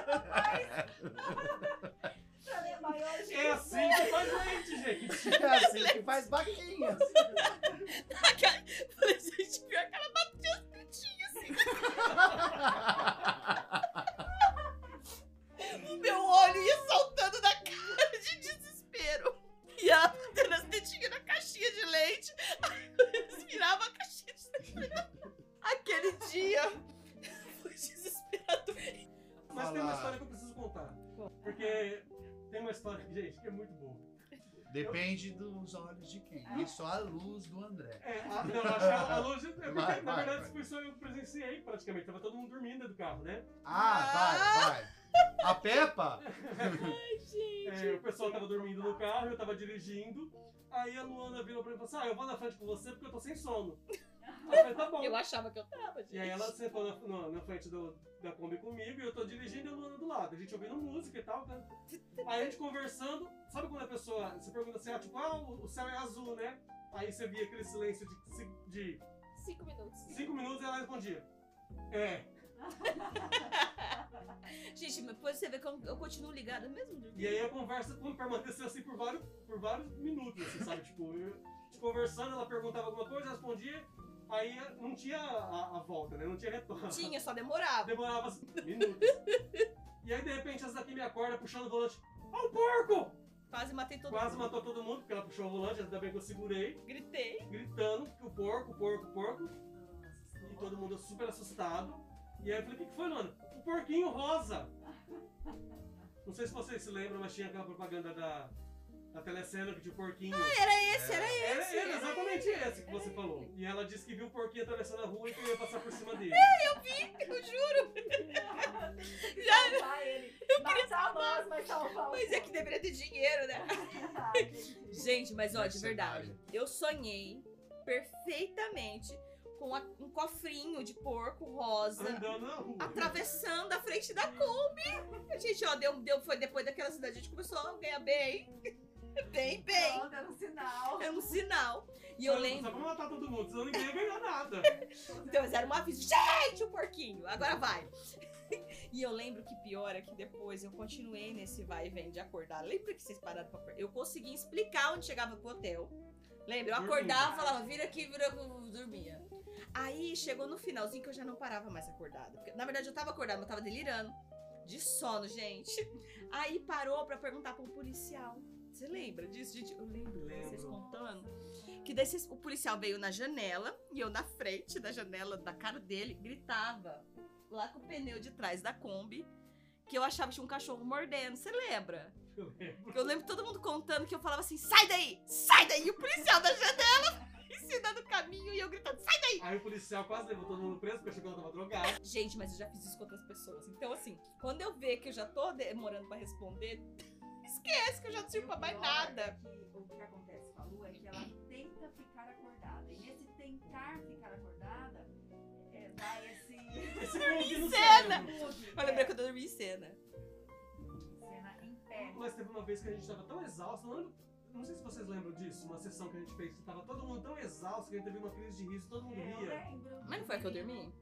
maior
É assim que faz leite, gente.
É assim que faz vaquinhas.
Falei, gente, pior que ela bateu as tetinhas assim. O meu olho ia saltando da cara de desespero. E ela batendo as tetinhas na caixinha de leite. Aí eles viravam a caixinha de leite. Aquele dia foi desesperador.
Mas tem uma história que eu preciso contar. Porque tem uma história, gente, que é muito boa.
Depende dos olhos de quem. E só a luz do André.
É, a, não, acho que a, a luz. É porque,
Vai,
na
vai,
verdade, foi só eu presenciei praticamente. Tava todo mundo dormindo dentro do carro, né?
Ah, vai, vai. A Peppa?
É, o pessoal tava dormindo no carro, eu tava dirigindo. Aí a Luana virou pra mim e falou assim: Ah, eu vou na frente com você porque eu tô sem sono. Eu falei, tá bom.
Eu achava que eu tava, gente.
E aí ela sentou na, na- na frente do, da Kombi comigo e eu tô dirigindo e a Luana do lado. A gente ouvindo música e tal. né? Aí a gente conversando, sabe quando a pessoa, você pergunta assim, ah, tipo, ah, o o céu é azul, né? Aí você via aquele silêncio de, de
Cinco minutos.
cinco minutos e ela respondia. É.
Gente, mas depois você vê que eu, eu continuo ligada mesmo.
E aí a conversa permaneceu assim por vários, por vários minutos, assim, sabe? Tipo, eu, conversando, ela perguntava alguma coisa, eu respondia, aí não tinha a, a volta, né? Não tinha retorno.
Tinha, só demorava.
Demorava minutos. E aí, de repente, essa daqui me acorda puxando o volante. Ó o porco!
Quase matei todo
Quase
mundo.
matou todo mundo, porque ela puxou o volante, ainda bem que eu segurei,
Gritei.
gritando que o porco, o porco, o porco. E todo mundo super assustado. E aí eu falei, o que, que foi, Nona? O porquinho rosa! Não sei se vocês se lembram, mas tinha aquela propaganda da, da telecena que tinha o porquinho.
Era esse, era
Era
esse.
ele, exatamente esse que você falou. E ela disse que viu o porquinho atravessando a rua e que ia passar por cima dele.
Eu juro.
Já... Salvar ele. Eu queria salvar nós, mas salvar
Mas é que deveria ter dinheiro, né?
Gente.
Mas ó, de verdade. Eu sonhei perfeitamente com a- um cofrinho de porco rosa.
Andando na rua.
Atravessando a frente da Kombi. A gente, ó, deu, deu, foi depois daquela cidade, a gente começou a ganhar bem. Bem, bem.
Pronto, era um sinal.
Era um sinal. E eu
Só-
lembro.
Só pra matar todo mundo, senão ninguém ia ganhar nada.
Então, eles eram um aviso. Gente, o porquinho! Agora vai! E eu lembro que pior é que depois eu continuei nesse vai e vem de acordar. Lembra que vocês pararam pra. Eu consegui explicar onde chegava pro hotel. Lembra? Eu
Dormia.
acordava, falava, vira aqui, vira dormia. Aí chegou no finalzinho que eu já não parava mais acordada. Porque, na verdade, eu tava acordada, mas eu tava delirando. De sono, gente. Aí parou pra perguntar pra um policial. Você lembra disso, gente? Eu lembro,
Lembro.
vocês contando. Que vocês- o policial veio na janela e eu na frente da janela, da cara dele, gritava lá com o pneu de trás da Kombi que eu achava que tinha um cachorro mordendo. Você lembra?
Eu lembro.
Eu lembro todo mundo contando que eu falava assim: sai daí! Sai daí! E o policial da janela ensinando o caminho e eu gritando: sai daí!
Aí o policial quase levou todo mundo preso porque achou que ela tava drogada.
Gente, mas eu já fiz isso com outras pessoas. Então, assim, quando eu ver que eu já tô demorando pra responder, esquece que eu já não sirvo pra mais nada.
é que o que acontece com a Lu é que ela tenta ficar acordada. E nesse tentar ficar acordada, é, dá esse.
Esse bug no
Cena!
bug,
Eu lembrei
é,
que eu dormi em cena.
cena em pé.
Mas teve uma vez que a gente tava tão exausto, não, não sei se vocês lembram disso, uma sessão que a gente fez, que tava todo mundo tão exausto que a gente teve uma crise de riso, todo mundo
É, eu
ria.
lembro.
Mas não foi a que eu dormi?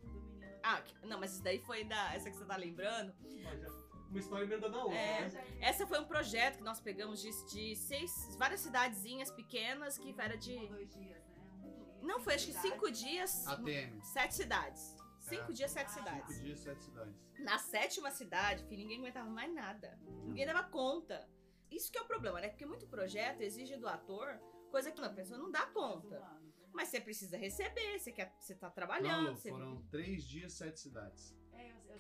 Ah, não, mas isso daí foi da. Essa que você tá lembrando.
Mas já- Uma história emendando a outra,
É.
né?
Essa foi um projeto que nós pegamos de, de seis, várias cidadezinhas pequenas que era de.
Um dois dias, né? Um dia,
Não, foi acho que cinco dias,
ATM.
sete cidades. Cinco
É.
dias, sete
Ah,
cidades.
Cinco dias, sete cidades.
Na sétima cidade, filho, ninguém aguentava mais nada. Ninguém dava conta. Isso que é o problema, né? Porque muito projeto exige do ator coisa que a pessoa não dá conta. Mas você precisa receber, você, quer, você tá
Não,
trabalhando.
Lu,
você...
foram três dias, sete cidades.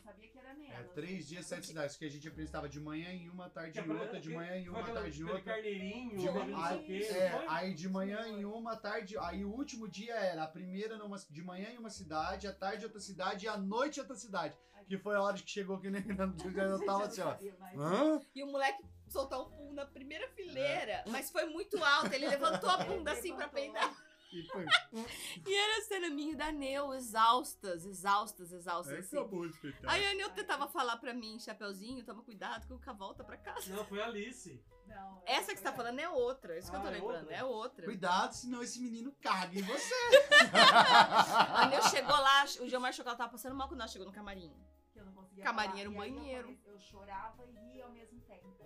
É, sabia que era menos.
É, três dias, sete cidades, que a gente apresentava de manhã em uma, tarde
Que
em outra, de manhã em uma, tarde em outra.
carneirinho,
De
o quê,
É, aí de manhã em uma, tarde. Aí o último dia era a primeira numa, de manhã em uma cidade, à tarde em outra cidade e à noite em outra cidade. Que foi a hora que chegou que nem eu tava assim, ó. Hã?
E o moleque soltou um pum na primeira fileira, mas foi muito alto. Ele levantou a bunda assim pra peidar.
E foi.
E era a cena minha e da Neu, exaustas, exaustas, exaustas.
Aí
assim.
acabou espetáculo.
Aí a Neu tentava falar pra mim, Chapeuzinho, toma cuidado que o volta pra casa.
Não, foi a Alice.
Não,
Essa que você tá falando é outra, isso que eu tô
Ah, é
lembrando,
outra?
é outra.
Cuidado, senão esse menino caga em você.
A Neu chegou lá, o Gilmar Chocolate tava passando mal quando nós chegou no camarim.
que eu não conseguia
Camarim
falar.
era um
E eu
banheiro.
comecei- Eu, chorava e ria ao mesmo tempo.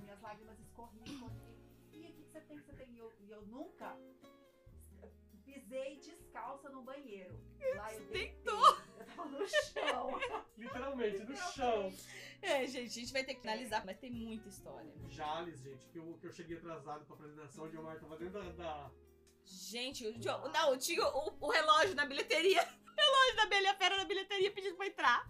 Minhas lágrimas escorriam, escorriam. E o que, que você tem? Você tem? E eu, e eu nunca pisei descalça no banheiro. Lá eu deitei. Eu tava no chão.
Literalmente, no chão.
É, gente, a gente vai ter que analisar, mas tem muita história.
Jales, gente, que eu, que eu cheguei atrasado pra apresentação, o Gilmar tava dentro da... da-
Gente, o Jo- não, tinha o, o relógio na bilheteria. O relógio da Bela e a Fera na bilheteria pedindo pra entrar.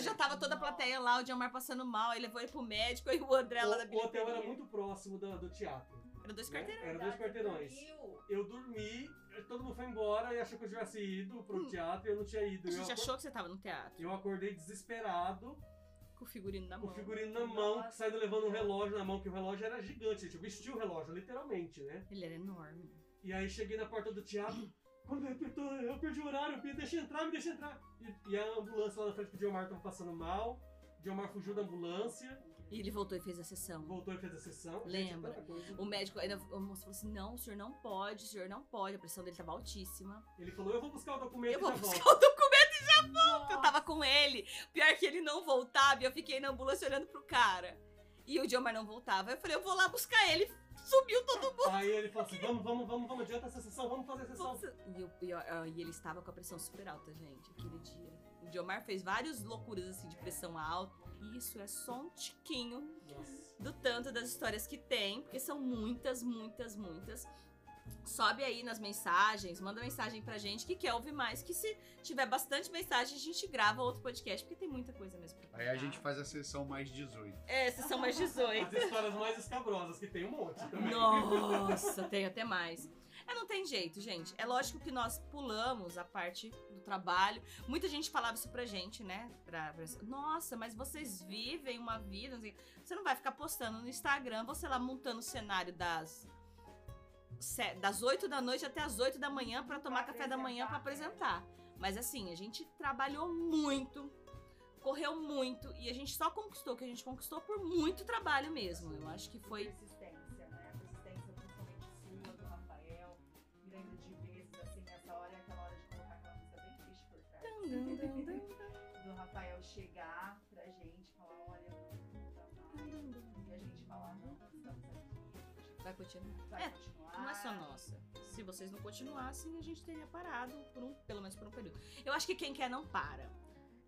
Já tava toda a plateia lá, o Diomar passando mal, aí levou ele pro médico, aí o André lá
O, o
bilheteria.
hotel era muito próximo do, do teatro.
Era dois
né?
quarteirões.
Era dois quarteirões. Eu dormi, todo mundo foi embora e achou que eu tivesse ido pro
Hum.
teatro e eu não tinha ido.
A
Eu
gente
acor-
achou que você tava no teatro,
Eu acordei desesperado,
com o figurino na
com
mão.
o figurino na mão,
Nossa.
saindo levando um relógio na mão, que o relógio era gigante, gente. Eu vesti o relógio, literalmente, né?
Ele era enorme.
E aí cheguei na porta do teatro, quando eu, apertou, eu perdi o horário, me deixa entrar, me deixa entrar. E, e a ambulância lá na frente que o Diomar tava passando mal. O Diomar fugiu da ambulância,
E ele voltou e fez a sessão.
voltou e fez a sessão.
Lembra?
Gente, coisa.
O médico, ainda, o moço falou assim: não, o senhor não pode, o senhor não pode, a pressão dele tava altíssima.
Ele falou, eu vou buscar o documento
Eu
e
vou
já
buscar
volto.
o documento e já
Nossa.
eu tava com ele. Pior que ele não voltava, e eu fiquei na ambulância olhando pro cara. E o Diomar não voltava. Eu falei, eu vou lá buscar ele. Sumiu todo mundo.
Aí ele falou assim, vamos, vamos, vamos, vamos, adianta essa sessão, vamos fazer a sessão.
E, o- e, ó, e ele estava com a pressão super alta, gente, aquele dia. O Diomar fez várias loucuras assim de pressão alta. E isso é só um tiquinho
Nossa.
do tanto das histórias que tem, porque são muitas, muitas, muitas. Sobe aí nas mensagens, manda mensagem pra gente que quer ouvir mais. Que se tiver bastante mensagem, a gente grava outro podcast, porque tem muita coisa mesmo pra
Aí a gente faz a sessão mais 18.
É, esses são mais 18.
As histórias mais escabrosas, que tem um monte também.
Nossa, tem até mais. É, não tem jeito, gente. É lógico que nós pulamos a parte do trabalho. Muita gente falava isso pra gente, né? Pra, pra- Nossa, mas vocês vivem uma vida. Você não vai ficar postando no Instagram, você lá montando o cenário das. Das 8 da noite até as 8 da manhã pra tomar
Pra
café da manhã
apresentar,
apresentar. Mas assim, a gente trabalhou muito, correu muito e a gente só conquistou o que a gente conquistou por muito trabalho mesmo. Eu acho que foi Vai.
Vai
É,
continuar.
não é só nossa. Se vocês não continuassem, a gente teria parado por um, pelo menos por um período. Eu acho que quem quer não para,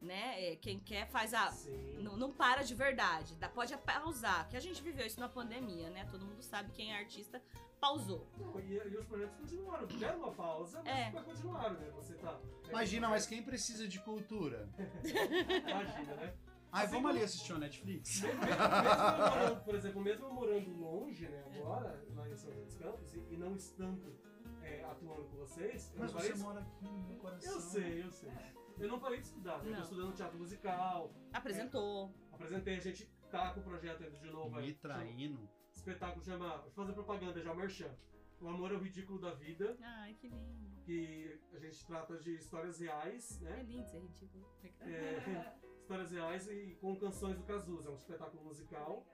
né? É, Quem quer faz a não, não para de verdade. Dá, pode pausar, que a gente viveu isso na pandemia, né? Todo mundo sabe quem é artista pausou.
Não, E, e os projetos continuaram. Deram uma pausa, mas
É.
vai continuar, né? Você tá. é,
Imagina, mas quem precisa de cultura?
Imagina, né?
Ai,
Assim
vamos ali assistir o Netflix?
Mesmo, mesmo eu morando, por exemplo, mesmo eu morando longe, né, agora, lá em São José dos Campos, e, e não estando é, atuando com vocês, eu
Mas
parei
você
de-
mora aqui no meu coração.
Eu sei, eu sei. Eu não parei de estudar, eu tô estudando teatro musical,
Apresentou.
apresentei, a gente tá com o projeto ainda de novo.
Me
é,
traindo.
espetáculo chama, vou fazer propaganda já, Merchan. O Amor é o Ridículo da Vida,
Ai, que lindo.
que a gente trata de histórias reais,
É
né?
lindo ser ridículo.
É, histórias reais e com canções do Cazuza, é um espetáculo musical.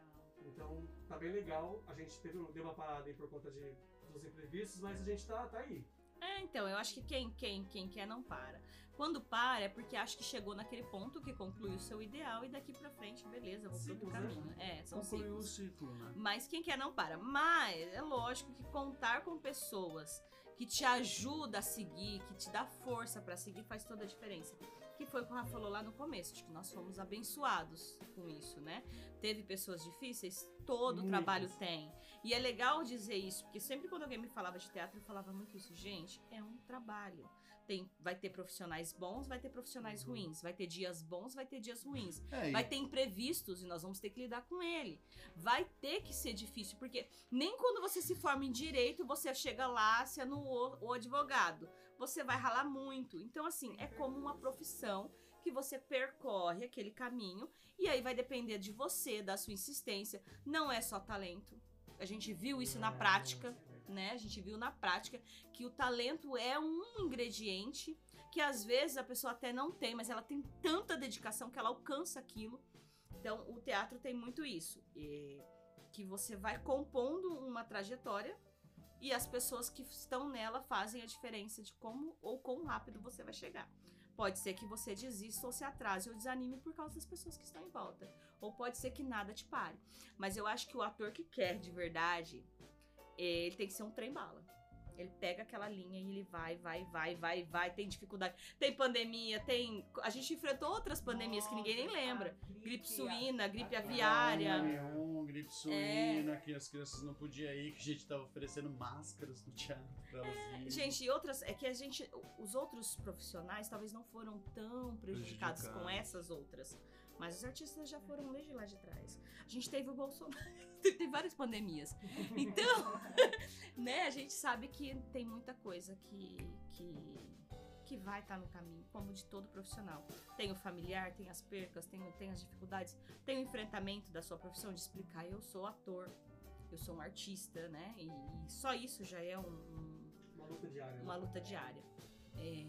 Então tá bem legal. A gente teve, deu uma parada aí por conta de, dos imprevistos, mas a gente tá, tá aí.
É, então, eu acho que quem, quem, quem quer não para. Quando para é porque acha que chegou naquele ponto que concluiu o seu ideal e daqui pra frente, beleza, vou pro outro caminho. É, são
Concluiu o
ciclos.
ciclo, né?
Mas quem quer não para. Mas é lógico que contar com pessoas que te ajudam a seguir, que te dá força pra seguir, faz toda a diferença. Que foi o que o Rafa falou lá no começo, de que nós fomos abençoados com isso, né? Teve pessoas difíceis, todo
Muitas.
trabalho tem. E é legal dizer isso, porque sempre quando alguém me falava de teatro, eu falava muito isso. Gente, é um trabalho. Tem, vai ter profissionais bons, vai ter profissionais
Uhum.
ruins. Vai ter dias bons, vai ter dias ruins.
É,
Vai ter imprevistos e nós vamos ter que lidar com ele. Vai ter que ser difícil, porque nem quando você se forma em direito, você chega lá sendo o, o advogado. Você vai ralar muito. Então, assim, é como uma profissão que você percorre aquele caminho e aí vai depender de você, da sua insistência. Não é só talento. A gente viu isso na prática né? A gente viu na prática que o talento é um ingrediente que às vezes a pessoa até não tem, mas ela tem tanta dedicação que ela alcança aquilo. Então, o teatro tem muito isso, e que você vai compondo uma trajetória e as pessoas que estão nela fazem a diferença de como ou quão rápido você vai chegar. Pode ser que você desista ou se atrase ou desanime por causa das pessoas que estão em volta. Ou pode ser que nada te pare. Mas eu acho que o ator que quer de verdade, ele tem que ser um trem-bala. Ele pega aquela linha e ele vai, vai, vai, vai, vai. Tem dificuldade. Tem pandemia, tem. A gente enfrentou outras pandemias que ninguém nem
Nossa,
lembra. Gripe
a-
suína, gripe
a-
aviária.
H1N1, gripe suína, que as crianças não podiam ir, que a gente tava oferecendo máscaras no teatro pra elas irem.
Gente, e outras. É que a gente. Os outros profissionais talvez não foram tão prejudicados com essas outras. Mas os artistas já foram desde lá de trás. A gente teve o Bolsonaro. tem várias pandemias. Então, né, a gente sabe que tem muita coisa que. que que vai estar no caminho, como de todo profissional. Tem o familiar, tem as percas, tem, tem as dificuldades, tem o enfrentamento da sua profissão de explicar, eu sou ator, eu sou um artista, né? E, e só isso já é um- um,
Uma luta diária. né?
uma luta diária. É,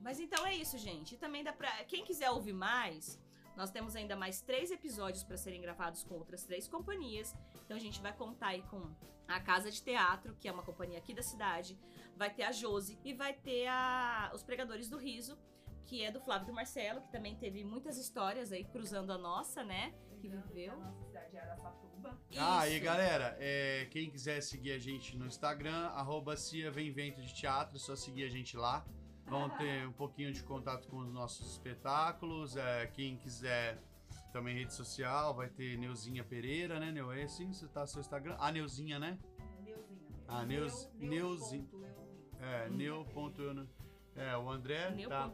Mas então é isso, gente. E também dá pra. Quem quiser ouvir mais, nós temos ainda mais três episódios para serem gravados com outras três companhias. Então a gente vai contar aí com a Casa de Teatro, que é uma companhia aqui da cidade. Vai ter a Josi e vai ter a... os Pregadores do Riso, que é do Flávio do Marcelo, que também teve muitas histórias aí cruzando a nossa, né? Que viveu.
A nossa cidade é Araçatuba.
Ah, e galera, é, quem quiser seguir a gente no Instagram, arroba Cia Vem Vento de Teatro, é só seguir a gente lá. Vão ter um pouquinho de contato com os nossos espetáculos. é, quem quiser também rede social, vai ter Neuzinha Pereira, né, Neu? É assim, você tá no seu Instagram? A Neuzinha, né?
Neuzinha.
Ah,
Neu-
Neuzinha. É, Neu.eu. É, o André,
Neu
tá?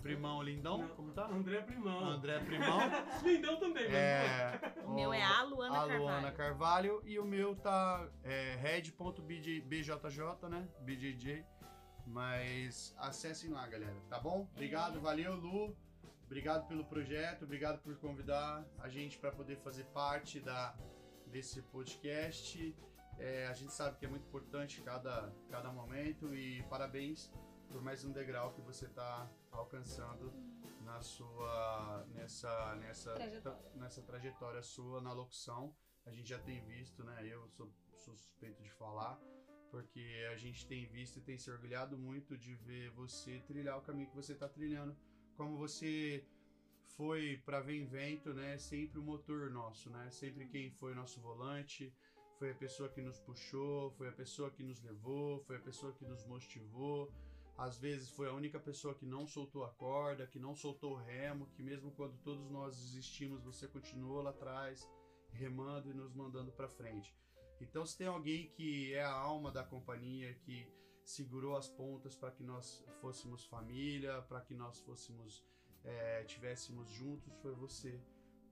Primão Lindão,
Não,
como tá?
André Primão.
André Primão.
Lindão também, mas
É,
O meu é a Luana
a Luana
Carvalho.
Carvalho e o meu tá é, red.bjj, né? BJJ. Mas acessem lá, galera, tá bom? Obrigado, valeu, Lu. Obrigado pelo projeto, obrigado por convidar a gente para poder fazer parte da, desse podcast. É, a gente sabe que é muito importante cada, cada momento e parabéns por mais um degrau que você está alcançando na sua nessa nessa
Trajetória.
nessa trajetória sua na locução. A gente já tem visto, né? Eu sou, sou suspeito de falar, porque a gente tem visto e tem se orgulhado muito de ver você trilhar o caminho que você está trilhando, como você foi para Vem Vento, né, sempre o motor nosso, né? Sempre quem foi nosso volante, foi a pessoa que nos puxou, foi a pessoa que nos levou, foi a pessoa que nos motivou. Às vezes foi a única pessoa que não soltou a corda, que não soltou o remo, que mesmo quando todos nós desistimos, você continuou lá atrás, remando e nos mandando para frente. Então, se tem alguém que é a alma da companhia, que segurou as pontas para que nós fôssemos família, para que nós fôssemos é, tivéssemos juntos, foi você.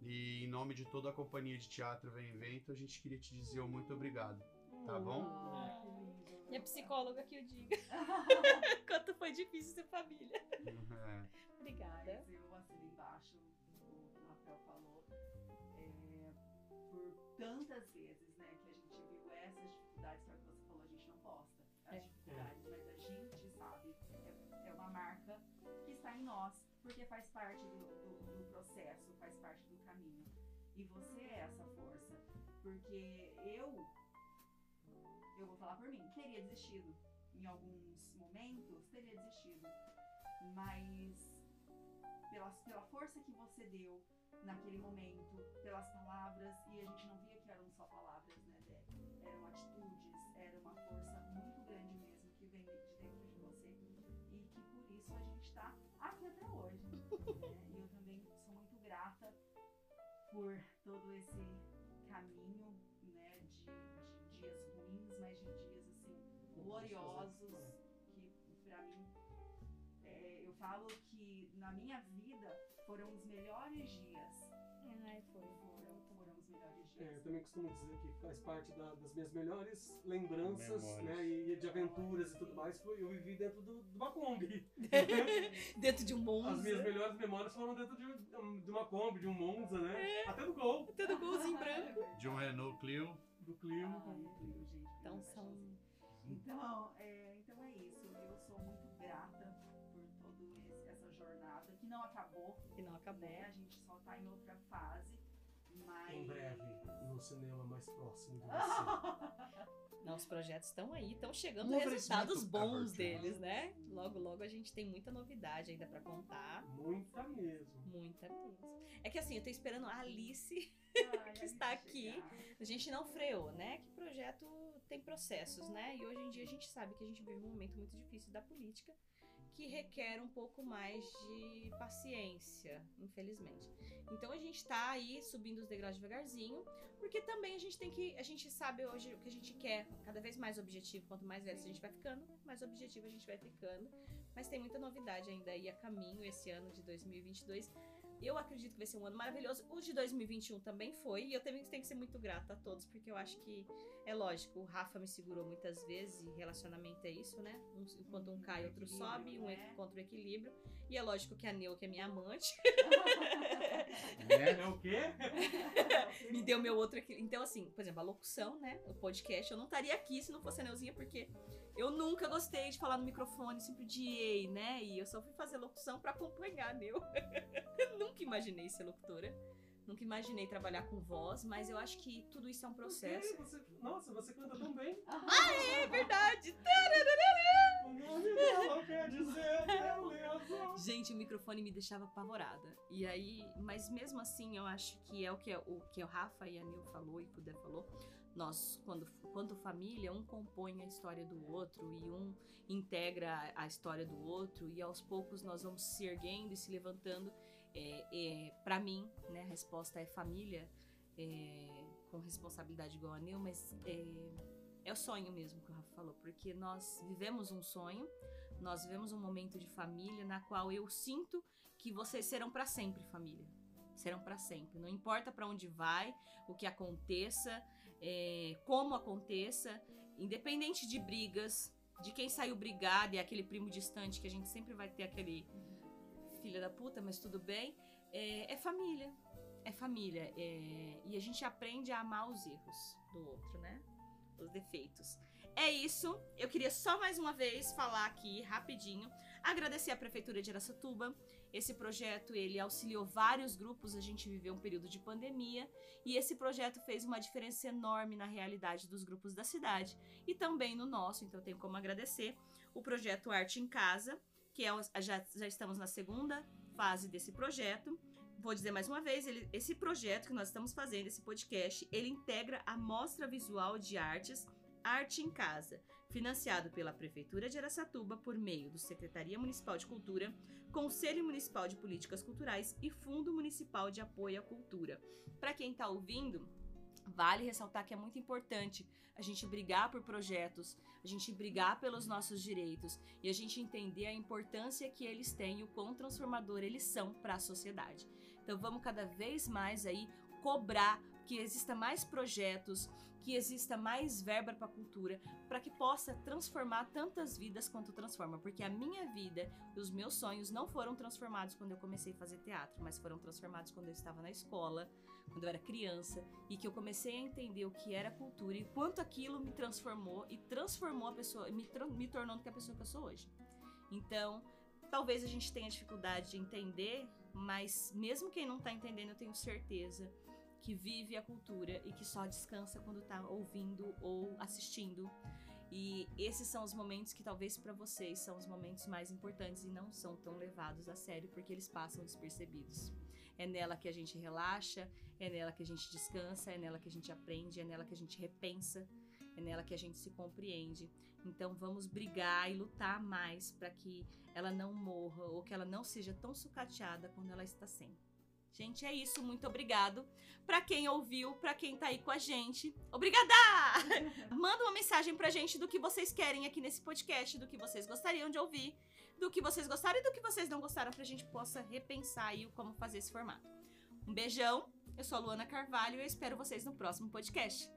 E em nome de toda a companhia de teatro Vem Vento, a gente queria te dizer um muito obrigado. Tá bom?
Ah, que lindo.
Minha psicóloga que eu diga. Quanto foi difícil ser família.
É.
Obrigada.
Mas eu assino embaixo o que o Rafael falou. é, por tantas vezes, dificuldades, foi o que você falou, a gente não posta as
É.
dificuldades, mas a gente sabe. É, é uma marca que está em nós, porque faz parte do, do- do processo, faz parte do caminho. E você é essa força. Porque eu, eu vou falar por mim, teria desistido. Em alguns momentos, teria desistido. Mas pela, pela força que você deu naquele momento, pelas palavras, e a gente não via que eram só palavras, por todo esse caminho, né, de, de dias ruins, mas de dias assim gloriosos que pra mim é, eu falo que na minha vida foram os melhores dias.
É, eu também costumo dizer que faz parte da- das minhas melhores lembranças,
Memórias.
né, e de aventuras e tudo mais, foi eu vivi dentro do, de uma Kombi.
Dentro de um Monza.
As minhas melhores memórias foram dentro de, de uma Kombi, de um Monza, né? Até do Gol,
Tudo golzinho branco.
De um Renault Clio.
do Clio.
Ai, Clio, gente,
Então
é
são.
Então é, então é isso. Eu sou muito grata por toda essa jornada que não acabou,
Que não acabou.
né? A gente só tá em outra fase. Mas
Em breve, no cinema mais próximo de você.
Não, os projetos estão aí, estão chegando
Um
resultados bons deles, né? Logo, logo a gente tem muita novidade ainda pra contar.
Muita mesmo.
Muita mesmo. É que assim, eu tô esperando a Alice.
Ai,
que
a
está aqui.
chegar.
A gente não freou, né? Que projeto tem processos, né? E hoje em dia a gente sabe que a gente vive um momento muito difícil da política que requer um pouco mais de paciência, infelizmente. Então a gente tá aí subindo os degraus devagarzinho, porque também a gente tem que. A gente sabe hoje o que a gente quer, cada vez mais objetivo. Quanto mais velho a gente vai ficando, mais objetivo a gente vai ficando. Mas tem muita novidade ainda aí a caminho esse ano de 2022. Eu acredito que vai ser um ano maravilhoso. O de 2021 também foi. E eu também tenho que ser muito grata a todos, porque eu acho que é lógico. O Rafa me segurou muitas vezes e relacionamento é isso, né? Um- enquanto um cai, outro sobe, um
né?
encontra o equilíbrio. E é lógico que a Neu, que é minha amante,
Né?
É o quê?
me deu meu outro equilíbrio. Então, assim, por exemplo, a locução, né? O podcast, eu não estaria aqui se não fosse a Neuzinha, porque eu nunca gostei de falar no microfone, sempre odiei, né? E eu só fui fazer locução pra acompanhar a Neu. nunca imaginei ser locutora. Nunca imaginei trabalhar com voz, mas eu acho que tudo isso é um processo.
Você- nossa, você canta tão bem.
É verdade!
O nome dela quer dizer beleza.
Gente, o microfone me deixava apavorada. E aí, mas mesmo assim, eu acho que é o que o, que o Rafa e a Nil falou e o Pudé falou. Nós, quando, quando família, um compõe a história do outro e um integra a história do outro e aos poucos nós vamos se erguendo e se levantando. É, é, para mim, né, a resposta é família, é, com responsabilidade igual a Nil, mas é, é o sonho mesmo que o Rafa falou, porque nós vivemos um sonho, nós vivemos um momento de família na qual eu sinto que vocês serão para sempre família. Serão para sempre. Não importa para onde vai, o que aconteça, é, como aconteça, independente de brigas, de quem saiu brigado e aquele primo distante que a gente sempre vai ter aquele filha da puta, mas tudo bem. É, é família. É família. é, e a gente aprende a amar os erros do outro, né? Os defeitos. É isso. Eu queria só mais uma vez falar aqui rapidinho, agradecer à prefeitura de Aracatuba. Esse projeto ele auxiliou vários grupos. A gente viveu um período de pandemia e esse projeto fez uma diferença enorme na realidade dos grupos da cidade e também no nosso. Então tenho como agradecer o projeto Arte em Casa, que é já, já estamos na segunda fase desse projeto. vou dizer mais uma vez, ele, esse projeto que nós estamos fazendo, esse podcast, ele integra a Mostra Visual de Artes Arte em Casa, financiado pela Prefeitura de Aracatuba por meio do Secretaria Municipal de Cultura, Conselho Municipal de Políticas Culturais e Fundo Municipal de Apoio à Cultura. Para quem está ouvindo, Vale ressaltar que é muito importante a gente brigar por projetos, a gente brigar pelos nossos direitos e a gente entender a importância que eles têm e o quão transformador eles são para a sociedade. Então vamos cada vez mais aí cobrar que exista mais projetos, que exista mais verba para cultura, para que possa transformar tantas vidas quanto transforma, porque a minha vida e os meus sonhos não foram transformados quando eu comecei a fazer teatro, mas foram transformados quando eu estava na escola, quando eu era criança e que eu comecei a entender o que era cultura e quanto aquilo me transformou e transformou a pessoa, me, me tornando que a pessoa que eu sou hoje. Então, talvez a gente tenha dificuldade de entender, mas mesmo quem não está entendendo, eu tenho certeza que vive a cultura e que só descansa quando está ouvindo ou assistindo. E esses são os momentos que talvez para vocês são os momentos mais importantes e não são tão levados a sério porque eles passam despercebidos. É nela que a gente relaxa, é nela que a gente descansa, é nela que a gente aprende, é nela que a gente repensa, é nela que a gente se compreende. Então vamos brigar e lutar mais para que ela não morra ou que ela não seja tão sucateada quando ela está sendo. Gente, é isso. Muito obrigado. Para quem ouviu, para quem tá aí com a gente, obrigada! Manda uma mensagem pra gente do que vocês querem aqui nesse podcast, do que vocês gostariam de ouvir, do que vocês gostaram e do que vocês não gostaram pra gente possa repensar aí como fazer esse formato. Um beijão. Eu sou a Luana Carvalho e eu espero vocês no próximo podcast.